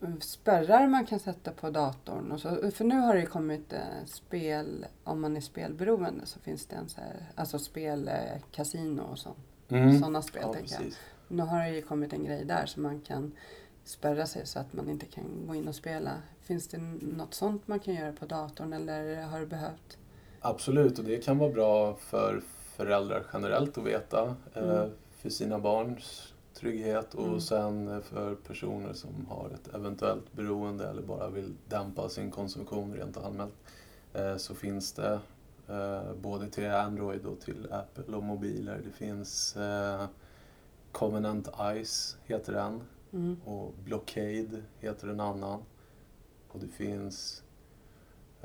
mm, spärrar man kan sätta på datorn? Och så, för nu har det ju kommit eh, spel, om man är spelberoende så finns det en så här, alltså spel, eh, kasino och så, sådana spel Ja, tänker jag. precis. Nu har det ju kommit en grej där så man kan spärra sig så att man inte kan gå in och spela. Finns det något sånt man kan göra på datorn eller har du behövt? Absolut, och det kan vara bra för föräldrar generellt att veta eh, Mm. för sina barns trygghet och Mm. sen för personer som har ett eventuellt beroende eller bara vill dämpa sin konsumtion rent allmänt eh, så finns det eh, både till Android och till Apple och mobiler. Det finns Covenant Eyes heter den Mm. och Blockade heter en annan. Och det finns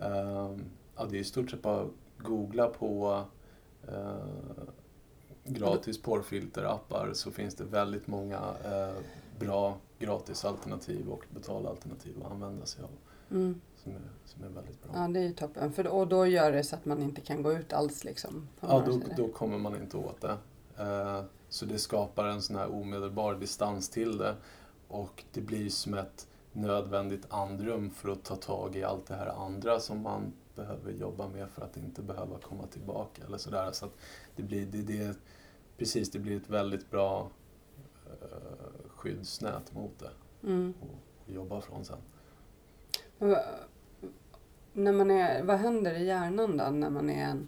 Eh, ja, det är i stort sett bara att googla på eh, gratis porrfilterappar så finns det väldigt många eh, bra gratisalternativ och betalalternativ att använda sig av. Mm. Som är, som är väldigt bra. Ja, det är ju toppen. För, och då gör det så att man inte kan gå ut alls liksom? Ja, då, då kommer man inte åt det. Eh, Så det skapar en sån här omedelbar distans till det. Och det blir som ett nödvändigt andrum för att ta tag i allt det här andra som man behöver jobba med för att inte behöva komma tillbaka. Eller sådär. Så att det blir, det, det, precis, det blir ett väldigt bra eh, skyddsnät mot det Mm. och, och jobba från sen. När man är, vad händer i hjärnan då när man är en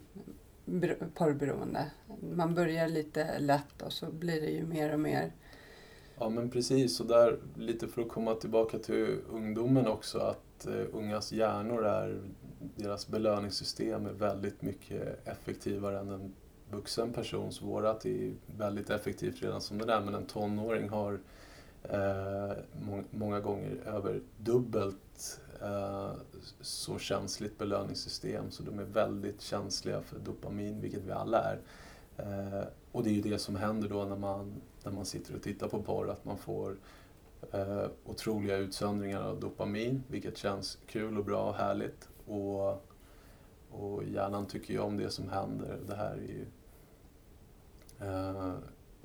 porrberoende? Man börjar lite lätt och så blir det ju mer och mer. Ja men precis, och där lite för att komma tillbaka till ungdomen också att uh, ungas hjärnor är, deras belöningssystem är väldigt mycket effektivare än en vuxen persons. Vårat är väldigt effektivt redan som det är men en tonåring har eh, må- många gånger över dubbelt Eh, så känsligt belöningssystem så de är väldigt känsliga för dopamin, vilket vi alla är. Eh, och det är ju det som händer då när man, när man sitter och tittar på porr, att man får eh, otroliga utsöndringar av dopamin, vilket känns kul och bra och härligt. Och, och hjärnan tycker ju om det som händer. Det här är ju,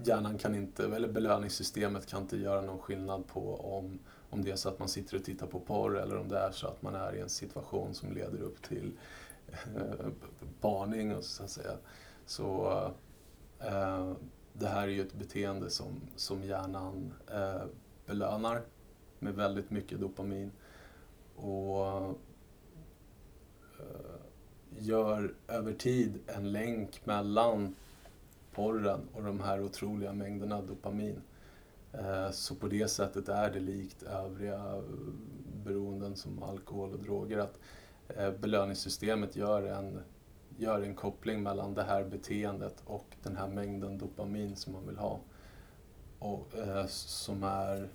hjärnan kan inte, eller belöningssystemet kan inte göra någon skillnad på om, om det är så att man sitter och tittar på porr eller om det är så att man är i en situation som leder upp till eh, barning, och så att säga. Så eh, det här är ju ett beteende som, som hjärnan eh, belönar med väldigt mycket dopamin. Och eh, gör över tid en länk mellan porren och de här otroliga mängderna dopamin. Eh, så på det sättet är det likt övriga beroenden som alkohol och droger att eh, belöningssystemet gör en, gör en koppling mellan det här beteendet och den här mängden dopamin som man vill ha. Och, eh, som är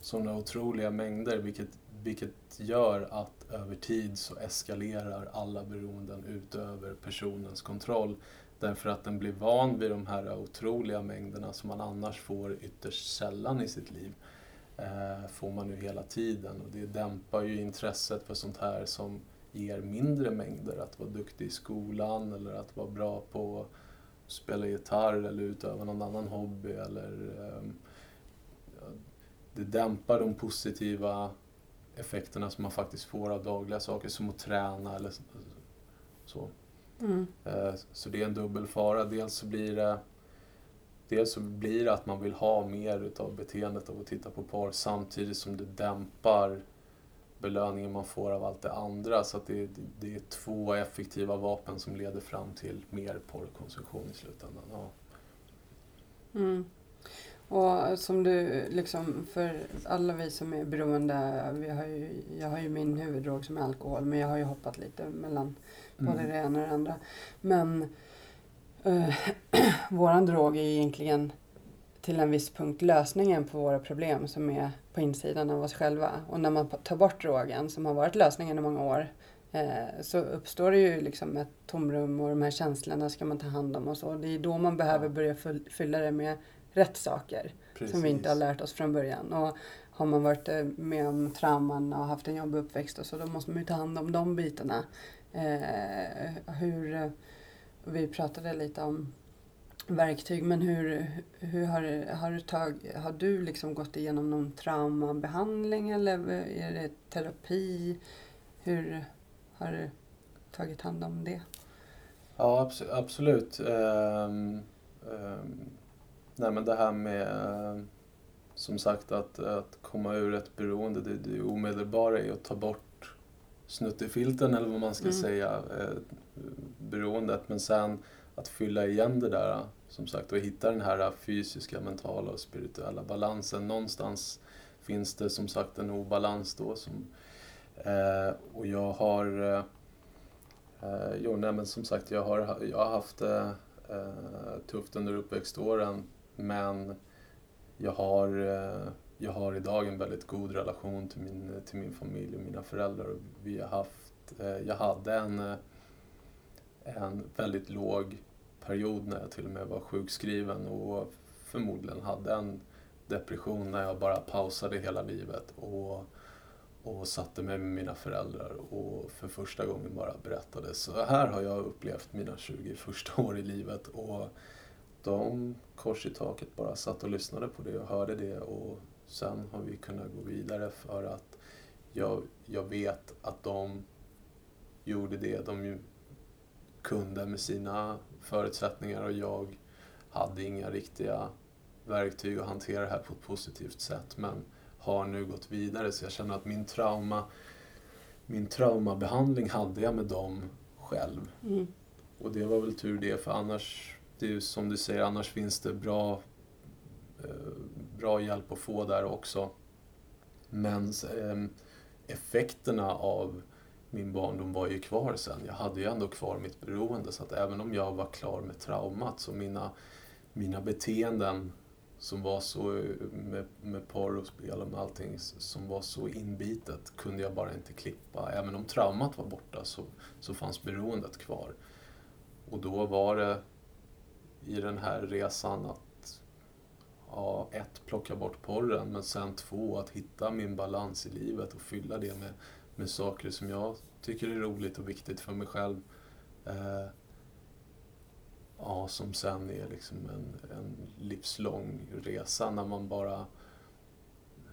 sådana otroliga mängder vilket, vilket gör att över tid så eskalerar alla beroenden utöver personens kontroll. Därför att den blir van vid de här otroliga mängderna som man annars får ytterst sällan i sitt liv. Eh, får man nu hela tiden och det dämpar ju intresset för sånt här som ger mindre mängder. Att vara duktig i skolan eller att vara bra på att spela gitarr eller utöva någon annan hobby. Eller, ehm, det dämpar de positiva effekterna som man faktiskt får av dagliga saker som att träna eller så. Mm. Eh, Så det är en dubbel fara. Dels så blir det Dels så blir det att man vill ha mer utav beteendet av att titta på porr samtidigt som det dämpar belöningen man får av allt det andra. Så att det, det, det är två effektiva vapen som leder fram till mer porrkonsumtion i slutändan. Ja. Mm. Och som du, liksom för alla vi som är beroende, vi har ju, jag har ju min huvuddrog som är alkohol men jag har ju hoppat lite mellan både Mm. det ena och det andra. Men eh, våran drog är ju egentligen till en viss punkt lösningen på våra problem som är på insidan av oss själva. Och när man tar bort drogen, som har varit lösningen i många år, eh, så uppstår det ju liksom ett tomrum och de här känslorna ska man ta hand om och så. Det är då man behöver Ja. börja fyll- fylla det med rätt saker som vi inte har lärt oss från början. Och har man varit eh, med om trauman och haft en jobbig uppväxt och så, då måste man ju ta hand om de bitarna. Eh, hur, eh, vi pratade lite om verktyg, men hur, hur har, har, du tag, har du liksom gått igenom någon traumabehandling eller är det terapi? Hur har du tagit hand om det? Ja, abs- absolut. Ehm, ehm, nej, men det här med som sagt att, att komma ur ett beroende, det, det omedelbara är att ta bort snuttefilten eller vad man ska Mm. säga, eh, beroendet. Men sen att fylla igen det där, som sagt, och hitta den här fysiska, mentala och spirituella balansen. Någonstans finns det som sagt en obalans då. Som, eh, och jag har eh, Eh, jo, nej, men som sagt, jag har, jag har haft det eh, tufft under uppväxtåren, men jag har, eh, jag har idag en väldigt god relation till min, till min familj och mina föräldrar. Vi har haft eh, jag hade en, eh, en väldigt låg period när jag till och med var sjukskriven och förmodligen hade en depression när jag bara pausade hela livet och, och satte mig med mina föräldrar och för första gången bara berättade. Så här har jag upplevt mina 20 första år i livet och de kors i taket bara satt och lyssnade på det och hörde det och sen har vi kunnat gå vidare för att jag, jag vet att de gjorde det de kunde med sina förutsättningar och jag hade inga riktiga verktyg att hantera det här på ett positivt sätt men har nu gått vidare så jag känner att min trauma min traumabehandling hade jag med dem själv. Mm. Och det var väl tur det för annars, det är ju som du säger, annars finns det bra, eh, bra hjälp att få där också. Men eh, effekterna av min barndom var ju kvar sen. Jag hade ju ändå kvar mitt beroende så att även om jag var klar med traumat så mina, mina beteenden som var så med, med porr och spel och med allting som var så inbitet kunde jag bara inte klippa. Även om traumat var borta så, så fanns beroendet kvar. Och då var det i den här resan att ja, ett, plocka bort porren men sen två, att hitta min balans i livet och fylla det med, med saker som jag tycker är roligt och viktigt för mig själv. Eh, ja, som sen är liksom en, en livslång resa när man bara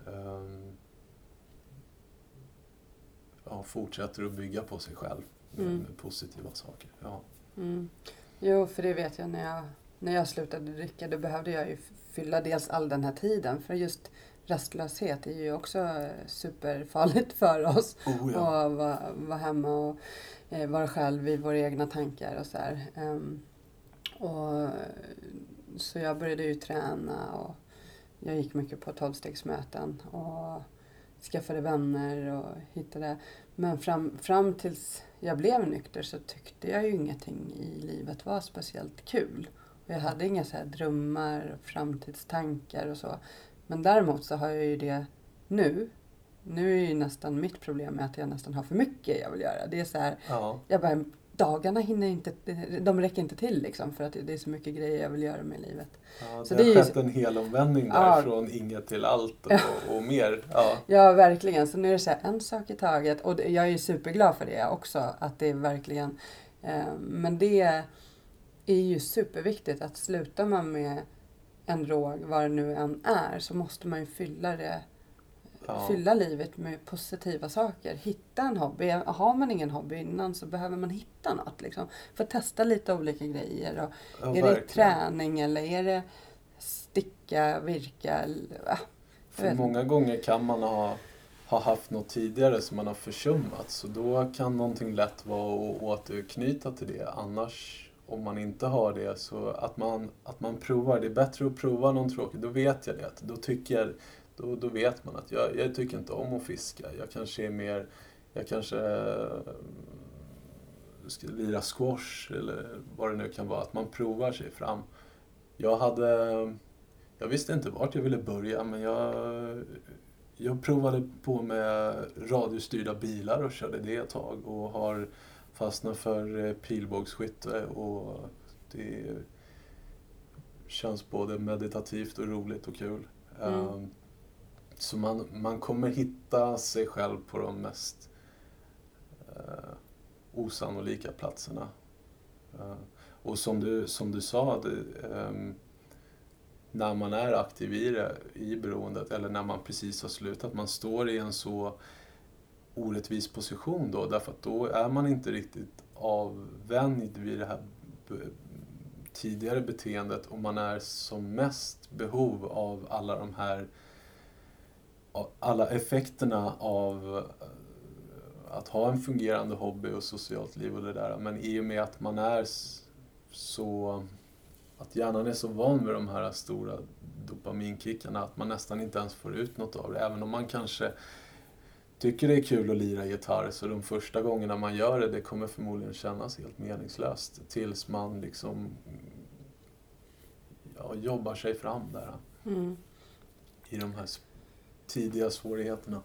um, ja, fortsätter att bygga på sig själv med, Mm. med positiva saker. Ja. Mm. Jo, för det vet jag när jag, när jag slutade dricka, då behövde jag ju fylla dels all den här tiden. För just rastlöshet är ju också eh, superfarligt för oss. Oh, Och vara, vara hemma och eh, vara själv i våra egna tankar och så. Ehm, och, så jag började ju träna och jag gick mycket på tolvstegsmöten och skaffade vänner och hittade. Men fram, fram tills jag blev nykter så tyckte jag ju ingenting i livet var speciellt kul. Jag hade inga så här drömmar och framtidstankar och så. Men däremot så har jag ju det nu. Nu är ju nästan mitt problem med att jag nästan har för mycket jag vill göra. Det är så här, ja. jag bara, dagarna hinner inte, de räcker inte till liksom för att det är så mycket grejer jag vill göra med livet. Ja, Så det, det är har ju- skett en hel omvändning där Ja. från inget till allt och, och mer. Ja. Ja, verkligen. Så nu är det så här, en sak i taget. Och jag är superglad för det också. Att det är verkligen... Eh, men det är ju superviktigt att slutar man med en drog, vad det nu än är, så måste man ju fylla det Ja. Fylla livet med positiva saker. Hitta en hobby. Har man ingen hobby innan så behöver man hitta något. Liksom. För att testa lite olika grejer. Och Ja, är det verkligen. träning eller är det sticka, virka? Jag För många gånger kan man ha, ha haft något tidigare som man har försummat så då kan någonting lätt vara att återknyta till det. Annars, om man inte har det, så att man, att man provar. Det är bättre att prova någon tråkig. Då vet jag det. Då, tycker jag, då, då vet man att jag, jag tycker inte om att fiska. Jag kanske är mer... Jag kanske eh, ska lira squash eller vad det nu kan vara. Att man provar sig fram. Jag hade... Jag visste inte vart jag ville börja men jag, jag provade på med radiostyrda bilar och körde det ett tag och har fastnat för eh, pilbågsskytte och det känns både meditativt och roligt och kul. Mm. Ehm, Så man, man kommer hitta sig själv på de mest eh, osannolika platserna. Eh, och som du, som du sa, det, ehm, när man är aktiv i det, i beroendet, eller när man precis har slutat, man står i en så orättvis position då, därför att då är man inte riktigt avvänjd vid det här tidigare beteendet och man är som mest behov av alla de här alla effekterna av eh, att ha en fungerande hobby och socialt liv och det där. Men i och med att man är så att hjärnan är så van vid de här stora dopaminkickarna att man nästan inte ens får ut något av det. Även om man kanske tycker det är kul att lira gitarr så de första gångerna man gör det, det kommer förmodligen kännas helt meningslöst tills man liksom ja, jobbar sig fram där Mm. i de här tidiga svårigheterna.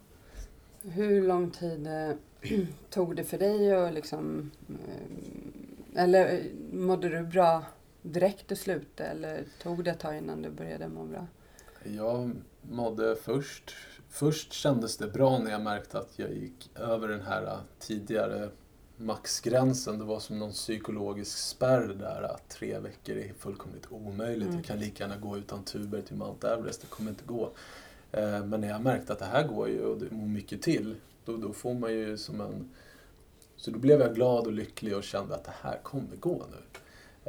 Hur lång tid eh, tog det för dig och liksom... eh, Eller mådde du bra direkt du slutade eller tog det ett tag innan du började må bra? Jag mådde först... Först kändes det bra när jag märkte att jag gick över den här tidigare maxgränsen. Det var som någon psykologisk spärr där att tre veckor är fullkomligt omöjligt. Mm. Jag kan lika gärna gå utan tuber till Mount Everest, det kommer inte gå. Eh, Men när jag märkte att det här går ju och det mycket till, då, då får man ju som en... Så då blev jag glad och lycklig och kände att det här kommer gå nu.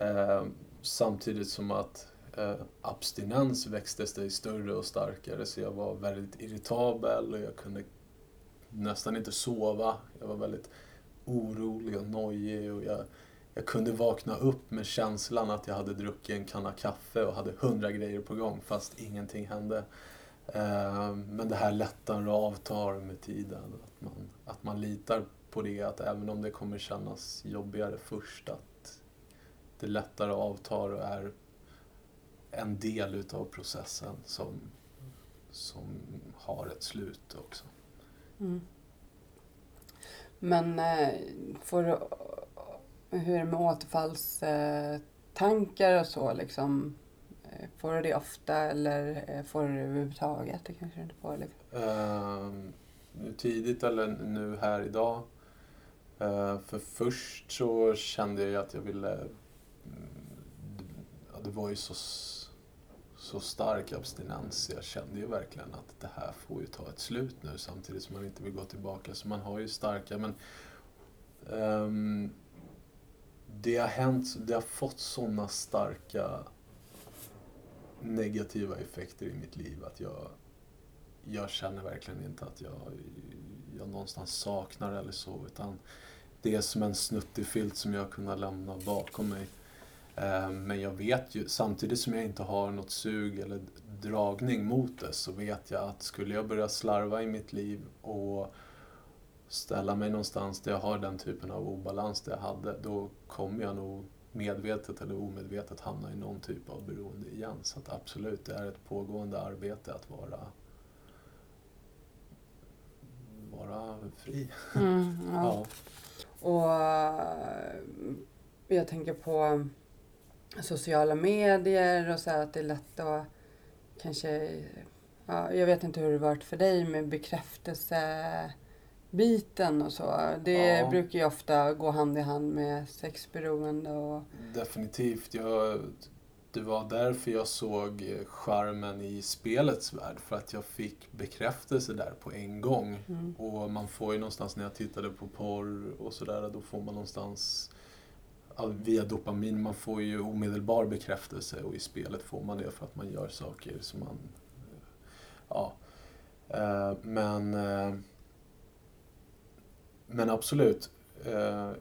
Eh, Samtidigt som att Eh, abstinens växte sig större och starkare så jag var väldigt irritabel och jag kunde nästan inte sova. Jag var väldigt orolig och nojig och jag, jag kunde vakna upp med känslan att jag hade druckit en kanna kaffe och hade hundra grejer på gång fast ingenting hände. Eh, men det här lättar och avtar med tiden. Att man, att man litar på det, att även om det kommer kännas jobbigare först, att det lättare avtar och är en del utav processen som, som har ett slut också. Mm. Men eh, får du, hur är det med återfallstankar tankar och så liksom? Eh, Får du det ofta eller eh, får du det överhuvudtaget? Det kanske du inte får. Liksom. Nu tidigt eller nu här idag. Eh, för först så kände jag att jag ville... mm, det var ju så, så stark abstinens. Jag kände ju verkligen att det här får ju ta ett slut nu samtidigt som man inte vill gå tillbaka. Så man har ju starka, men... um, det har hänt, det har fått sådana starka negativa effekter i mitt liv att jag jag känner verkligen inte att jag, jag någonstans saknar eller så, utan det är som en snuttefilt som jag har kunnat lämna bakom mig. Eh, Men jag vet ju, samtidigt som jag inte har något sug eller dragning mot det, så vet jag att skulle jag börja slarva i mitt liv och ställa mig någonstans där jag har den typen av obalans där jag hade, då kommer jag nog medvetet eller omedvetet hamna i någon typ av beroende igen. Så att absolut, det är ett pågående arbete att vara vara fri. Mm, ja. Ja. Och jag tänker på sociala medier och så här att det är lätt att kanske... Ja, jag vet inte hur det varit för dig med bekräftelsebiten och så. Det Ja. brukar ju ofta gå hand i hand med sexberoende och... Definitivt. Jag, det var därför jag såg charmen i spelets värld. För att jag fick bekräftelse där på en gång. Mm. Och man får ju någonstans när jag tittade på porr och sådär, då får man någonstans via dopamin, man får ju omedelbar bekräftelse och i spelet får man det för att man gör saker som man... Ja. Eh, men... Eh, men absolut. Eh,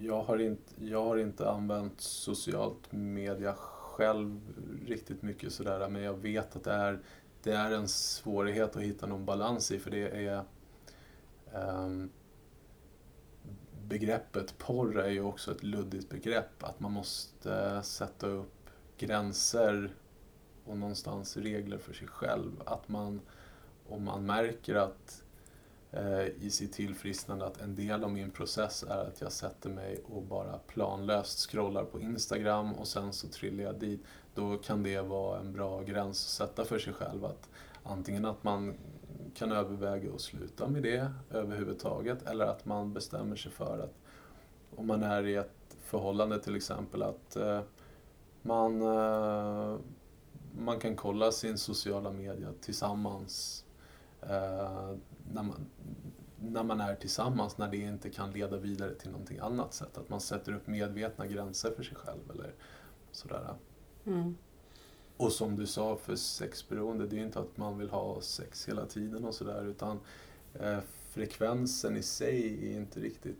jag har, inte, jag har inte använt socialt media själv riktigt mycket sådär, men jag vet att det är, det är en svårighet att hitta någon balans i, för det är ehm, begreppet porr är ju också ett luddigt begrepp. Att man måste sätta upp gränser och någonstans regler för sig själv. Att man, om man märker att eh, i sitt tillfrisknande att en del av min process är att jag sätter mig och bara planlöst scrollar på Instagram och sen så trillar jag dit. Då kan det vara en bra gräns att sätta för sig själv. Att antingen att man kan överväga att sluta med det överhuvudtaget eller att man bestämmer sig för att om man är i ett förhållande till exempel att eh, man, eh, man kan kolla sin sociala media tillsammans eh, när, man, när man är tillsammans, när det inte kan leda vidare till någonting annat sätt. Att man sätter upp medvetna gränser för sig själv eller sådär. Mm. Och som du sa för sexberoende, det är inte att man vill ha sex hela tiden och sådär utan eh, frekvensen i sig är inte riktigt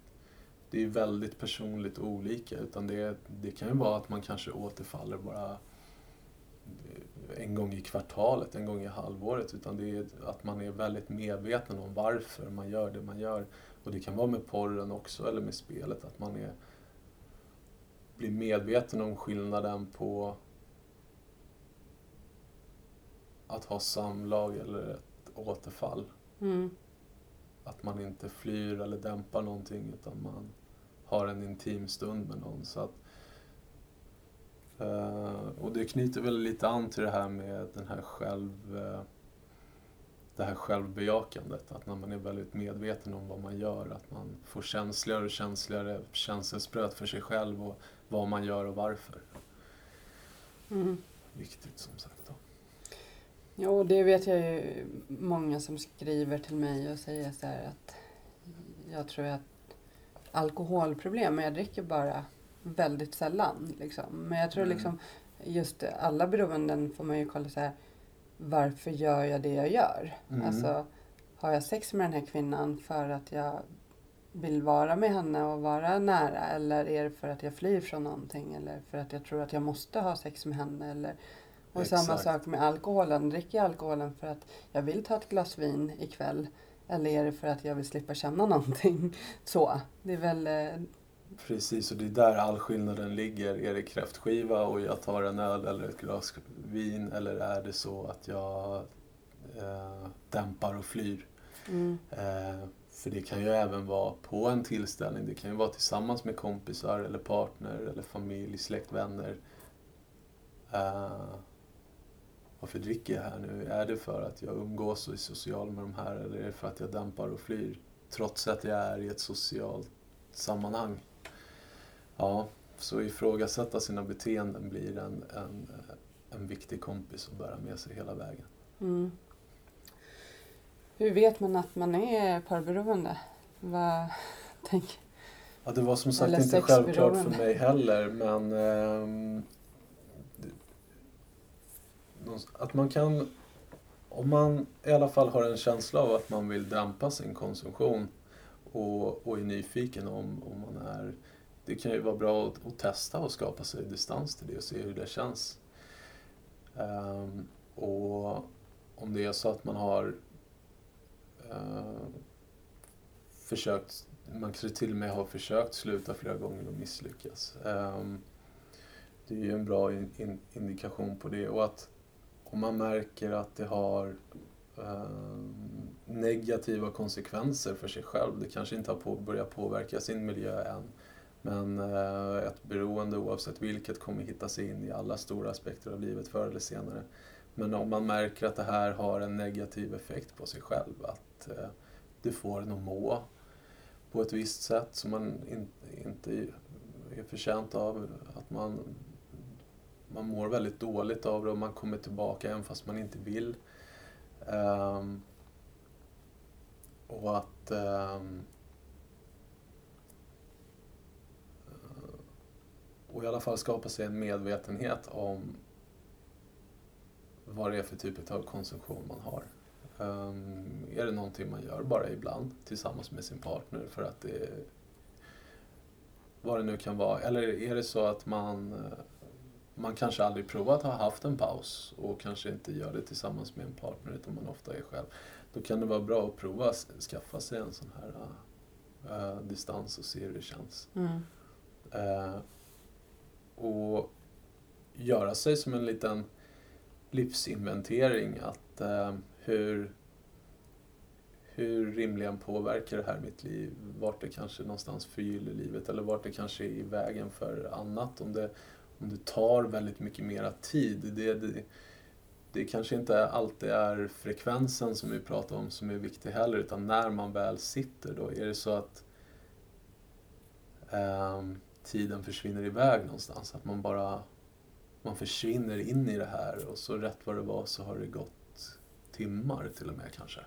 det är väldigt personligt och olika utan det, det kan ju vara att man kanske återfaller bara eh, en gång i kvartalet, en gång i halvåret utan det är att man är väldigt medveten om varför man gör det man gör. Och det kan vara med porren också eller med spelet att man är, blir medveten om skillnaden på att ha samlag eller ett återfall. Mm. att man inte flyr eller dämpar någonting utan man har en intim stund med någon. Så att, eh, och det knyter väl lite an till det här med den här själv, eh, det här självbejakandet. Att när man är väldigt medveten om vad man gör, att man får känsligare och känsligare känselspröt för sig själv och vad man gör och varför. Mm. Viktigt som sagt. Då. Ja, och det vet jag ju många som skriver till mig och säger så här att jag tror att alkoholproblem, men jag dricker bara väldigt sällan. Liksom. Men jag tror Mm. liksom just alla beroenden får man ju kolla så här varför gör jag det jag gör? Mm. Alltså, har jag sex med den här kvinnan för att jag vill vara med henne och vara nära eller är det för att jag flyr från någonting eller för att jag tror att jag måste ha sex med henne eller och samma Exakt. sak med alkoholen. Dricker jag alkoholen för att jag vill ta ett glas vin ikväll eller är det för att jag vill slippa känna någonting? Så, det är väl eh, Precis, och det är där all skillnaden ligger. Är det kräftskiva och jag tar en öl eller ett glas vin eller är det så att jag eh, dämpar och flyr? mm, Eh, för det kan ju även vara på en tillställning. Det kan ju vara tillsammans med kompisar eller partner eller familj, släkt, vänner. Eh, varför dricker jag här nu? Är det för att jag umgås och är social med de här eller är det för att jag dämpar och flyr? Trots att jag är i ett socialt sammanhang. Ja, så ifrågasätta sina beteenden blir en, en, en viktig kompis att bära med sig hela vägen. mm. Hur vet man att man är parberoende? Vad tänk, Ja, det var som sagt Eller inte självklart för mig heller, men någonstans- att man kan, om man i alla fall har en känsla av att man vill dämpa sin konsumtion och, och är nyfiken om, om man är, det kan ju vara bra att, att testa och skapa sig distans till det och se hur det känns. Um, och om det är så att man har uh, försökt man kanske till och med har försökt sluta flera gånger och misslyckats. Um, det är ju en bra in, in, indikation på det. Och att om man märker att det har eh, negativa konsekvenser för sig själv, det kanske inte har på, börjat påverka sin miljö än, men eh, ett beroende oavsett vilket kommer hitta sig in i alla stora aspekter av livet förr eller senare. Men om man märker att det här har en negativ effekt på sig själv, att eh, det får en att må på ett visst sätt som man in, inte är förtjänt av. Att man, man mår väldigt dåligt av det och man kommer tillbaka även fast man inte vill. Um, och att um, och i alla fall skapa sig en medvetenhet om vad det är för typ av konsumtion man har. Um, är det någonting man gör bara ibland tillsammans med sin partner för att det vad det nu kan vara. Eller är det så att man eh, man kanske aldrig provat att ha haft en paus och kanske inte gör det tillsammans med en partner utan man ofta är själv. Då kan det vara bra att prova att skaffa sig en sån här uh, distans och se hur det känns. mm, Eh, och göra sig som en liten livsinventering. Att eh, hur, hur rimligen påverkar det här mitt liv? Vart det kanske någonstans förgyller livet eller vart det kanske är i vägen för annat. Om det, om det tar väldigt mycket mera tid. Det, det, det kanske inte alltid är frekvensen som vi pratar om som är viktig heller utan när man väl sitter då. Är det så att eh, tiden försvinner iväg någonstans. Att man bara man försvinner in i det här och så rätt vad det var så har det gått timmar till och med kanske.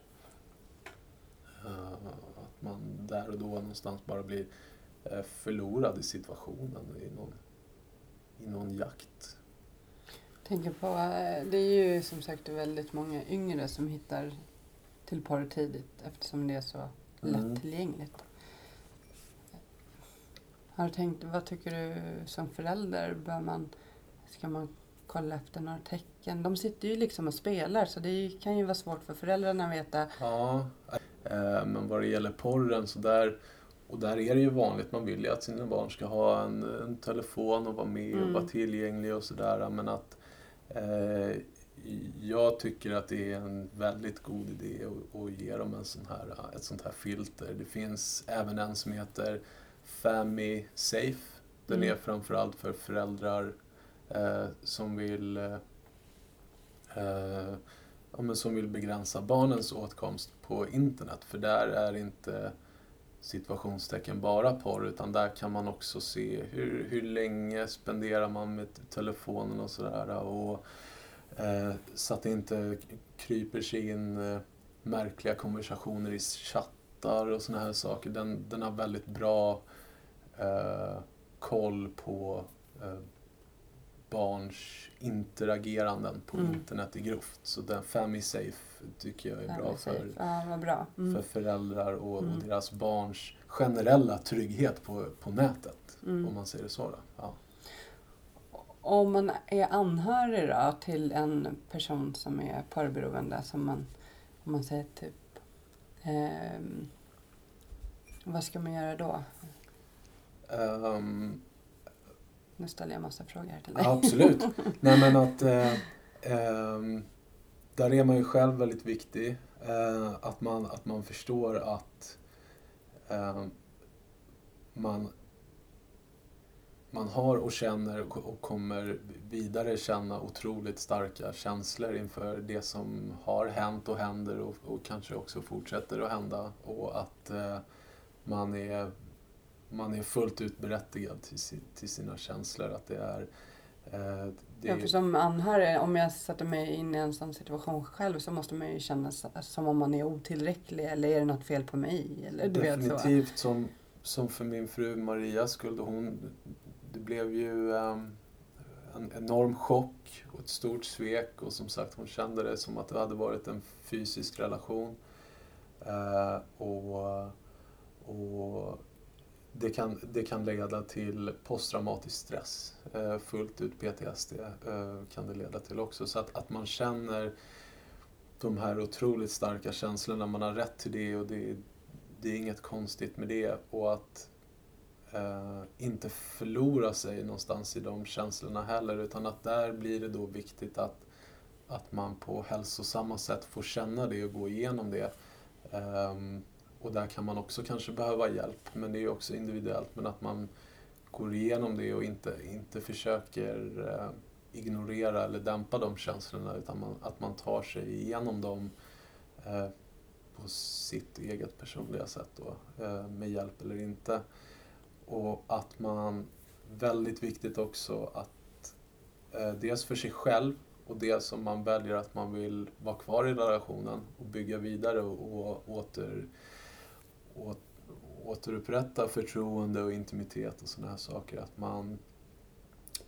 Eh, att man där och då någonstans bara blir eh, förlorad i situationen i någon, i någon jakt. tänker på, eh, det är ju som sagt väldigt många yngre som hittar till porr tidigt eftersom det är så Mm. lättillgängligt. Har du tänkt, vad tycker du som förälder? Bör man, ska man kolla efter några tecken? De sitter ju liksom och spelar så det kan ju vara svårt för föräldrarna att veta. Ja, eh, men vad det gäller porren så där och där är det ju vanligt, man vill ju att sina barn ska ha en, en telefon och vara med och Mm. vara tillgänglig och sådär. Men att eh, jag tycker att det är en väldigt god idé att, att ge dem en sån här, ett sånt här filter. Det finns även en som heter Family Safe. Den Mm. är framförallt för föräldrar eh, som vill eh, ja, som vill begränsa barnens åtkomst på internet. För där är inte situationstecken bara porr utan där kan man också se hur, hur länge spenderar man med telefonen och sådär. Och, eh, så att det inte kryper sig in eh, märkliga konversationer i chattar och sådana här saker. Den, den har väldigt bra eh, koll på eh, barns interageranden på Mm. internet i grovt. Så den Family Safe tycker jag är bra Family för, safe. Ja, bra. Mm. för föräldrar och, och Mm. deras barns generella trygghet på, på nätet. Mm. Om man säger så. Då. Ja. Om man är anhörig då till en person som är porrberoende, som man, om man säger typ... ehm, vad ska man göra då? Ehm, Nu ställer jag massa frågor till dig. Absolut. Nej men att eh, ehm, där är man ju själv väldigt viktig. Eh, att, man, att man förstår att eh, man, man har och känner och och kommer vidare känna otroligt starka känslor inför det som har hänt och händer och, och kanske också fortsätter att hända. Och att eh, man är man är fullt ut berättigad till, si- till sina känslor. Att det är... Eh, det Ja, för som anhörig, om jag sätter mig in i en sån situation själv så måste man ju känna som om man är otillräcklig eller är det något fel på mig? Eller du vet definitivt som, som för min fru Marias skull. då Hon, det blev ju ehm, en enorm chock och ett stort svek. Och som sagt, hon kände det som att det hade varit en fysisk relation. Eh, och, och det kan, det kan leda till posttraumatisk stress. Eh, fullt ut PTSD eh, kan det leda till också. Så att, att man känner de här otroligt starka känslorna. Man har rätt till det och det, det är inget konstigt med det. Och att eh, inte förlora sig någonstans i de känslorna heller. Utan att där blir det då viktigt att, att man på hälsosamma sätt får känna det och gå igenom det. Ehm, och där kan man också kanske behöva hjälp, men det är ju också individuellt. Men att man går igenom det och inte, inte försöker eh, ignorera eller dämpa de känslorna utan man, att man tar sig igenom dem eh, på sitt eget personliga sätt då, eh, med hjälp eller inte. Och att man, väldigt viktigt också att eh, dels för sig själv och det som man väljer att man vill vara kvar i relationen och bygga vidare och, och åter, återupprätta förtroende och intimitet och sådana här saker. Att man,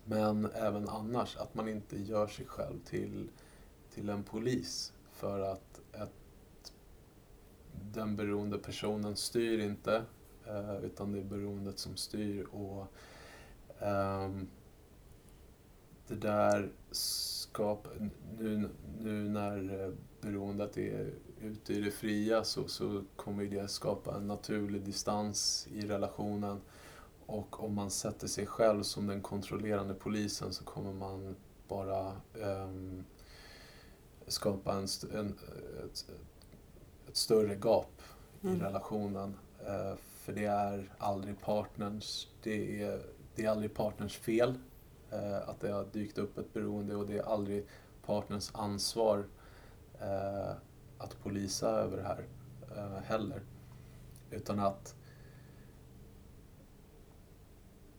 men även annars, att man inte gör sig själv till, till en polis för att ett, den beroende personen styr inte eh, utan det är beroendet som styr. och um, det där skapar, nu, nu när eh, beroendet är ute i det fria så, så kommer det skapa en naturlig distans i relationen. Och om man sätter sig själv som den kontrollerande polisen så kommer man bara ehm, skapa en, en, ett, ett större gap Mm. i relationen. Eh, för det är aldrig partners, det är, det är aldrig partners fel eh, att det har dykt upp ett beroende och det är aldrig partners ansvar eh, att polisa över det här eh, heller. Utan att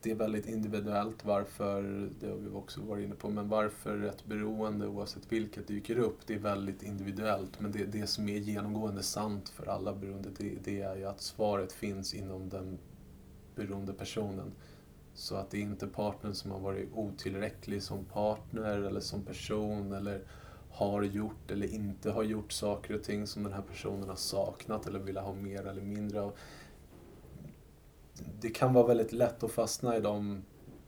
det är väldigt individuellt varför, det har vi också varit inne på, men varför ett beroende oavsett vilket dyker upp, det är väldigt individuellt. Men det, det som är genomgående sant för alla beroende, det, det är ju att svaret finns inom den beroende personen. Så att det är inte partnern som har varit otillräcklig som partner eller som person eller har gjort eller inte har gjort saker och ting som den här personen har saknat eller vill ha mer eller mindre av. Det kan vara väldigt lätt att fastna i de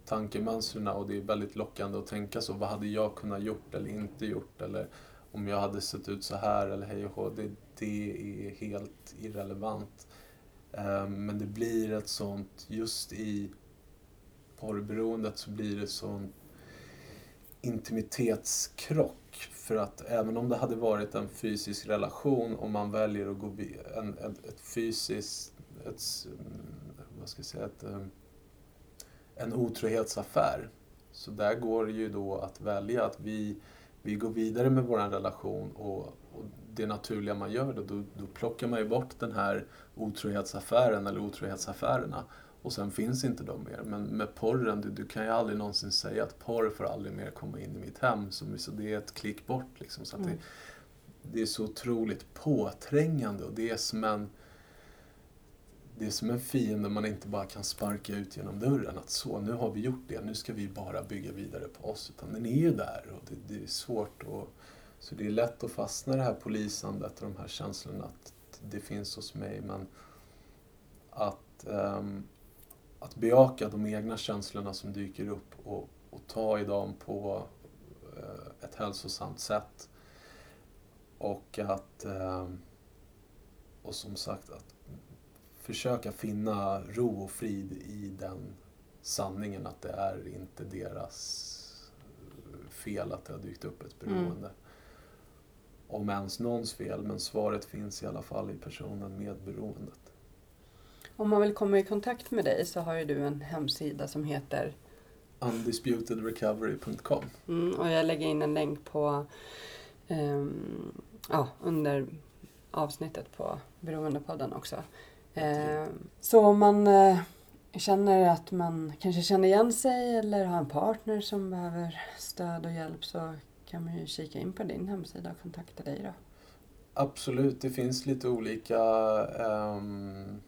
tankemönstren och det är väldigt lockande att tänka så. Vad hade jag kunnat gjort eller inte gjort? Eller om jag hade sett ut så här eller hej och hå. Det, det är helt irrelevant. Ehm, men det blir ett sånt, just i porrberoendet så blir det sån intimitetskrock för att även om det hade varit en fysisk relation och man väljer att gå vid, en, ett, ett fysiskt, ett, mm, vad ska jag säga, ett, eh, en otrohetsaffär. Så där går det ju då att välja att vi, vi går vidare med vår relation och, och det naturliga man gör då, då, då plockar man ju bort den här otrohetsaffären eller otrohetsaffärerna och sen finns inte de mer. Men med porren, du, du kan ju aldrig någonsin säga att porr får aldrig mer komma in i mitt hem. Så, så det är ett klick bort liksom. Så mm. det, det, är så otroligt påträngande och det är som en det är som en fiende man inte bara kan sparka ut genom dörren. Att så, nu har vi gjort det, nu ska vi bara bygga vidare på oss. Utan den är ju där och det, det är svårt. Och, så det är lätt att fastna i det här polisandet och de här känslorna att det finns hos mig. Men att um, att bejaka de egna känslorna som dyker upp och, och ta i dem på eh, ett hälsosamt sätt. Och att, eh, och som sagt, att försöka finna ro och frid i den sanningen att det är inte deras fel att det har dykt upp ett beroende. Mm. Om ens någons fel, men svaret finns i alla fall i personen med beroendet. Om man vill komma i kontakt med dig så har ju du en hemsida som heter undisputedrecovery.com mm, Och jag lägger in en länk på um, ja, under avsnittet på Beroendepodden också. Uh, så om man uh, känner att man kanske känner igen sig eller har en partner som behöver stöd och hjälp så kan man ju kika in på din hemsida och kontakta dig då. Absolut, det finns lite olika um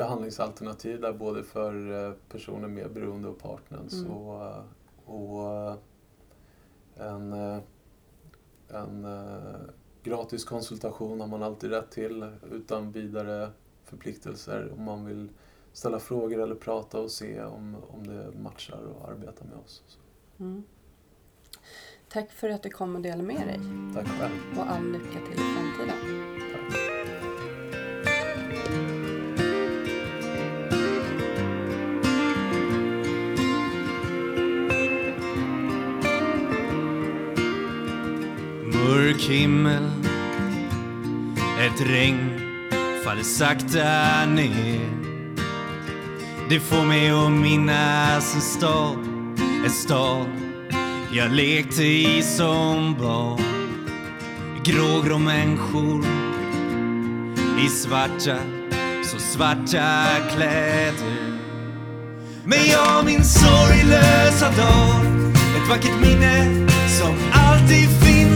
behandlingsalternativ där både för eh, personer med beroende och partners mm. och, eh, och eh, en, en gratis konsultation har man alltid rätt till utan vidare förpliktelser om man vill ställa frågor eller prata och se om, om det matchar och arbeta med oss. Mm. Tack för att du kom och delade med dig. Tack själv. Och all lycka till i framtiden. Mörk himmel. Ett regn faller sakta ner. Det får mig att minnas en stad En stad jag lekte i som barn. Grågrå människor i svarta, så svarta kläder. Men jag minns sorglösa dag Ett vackert minne som alltid finns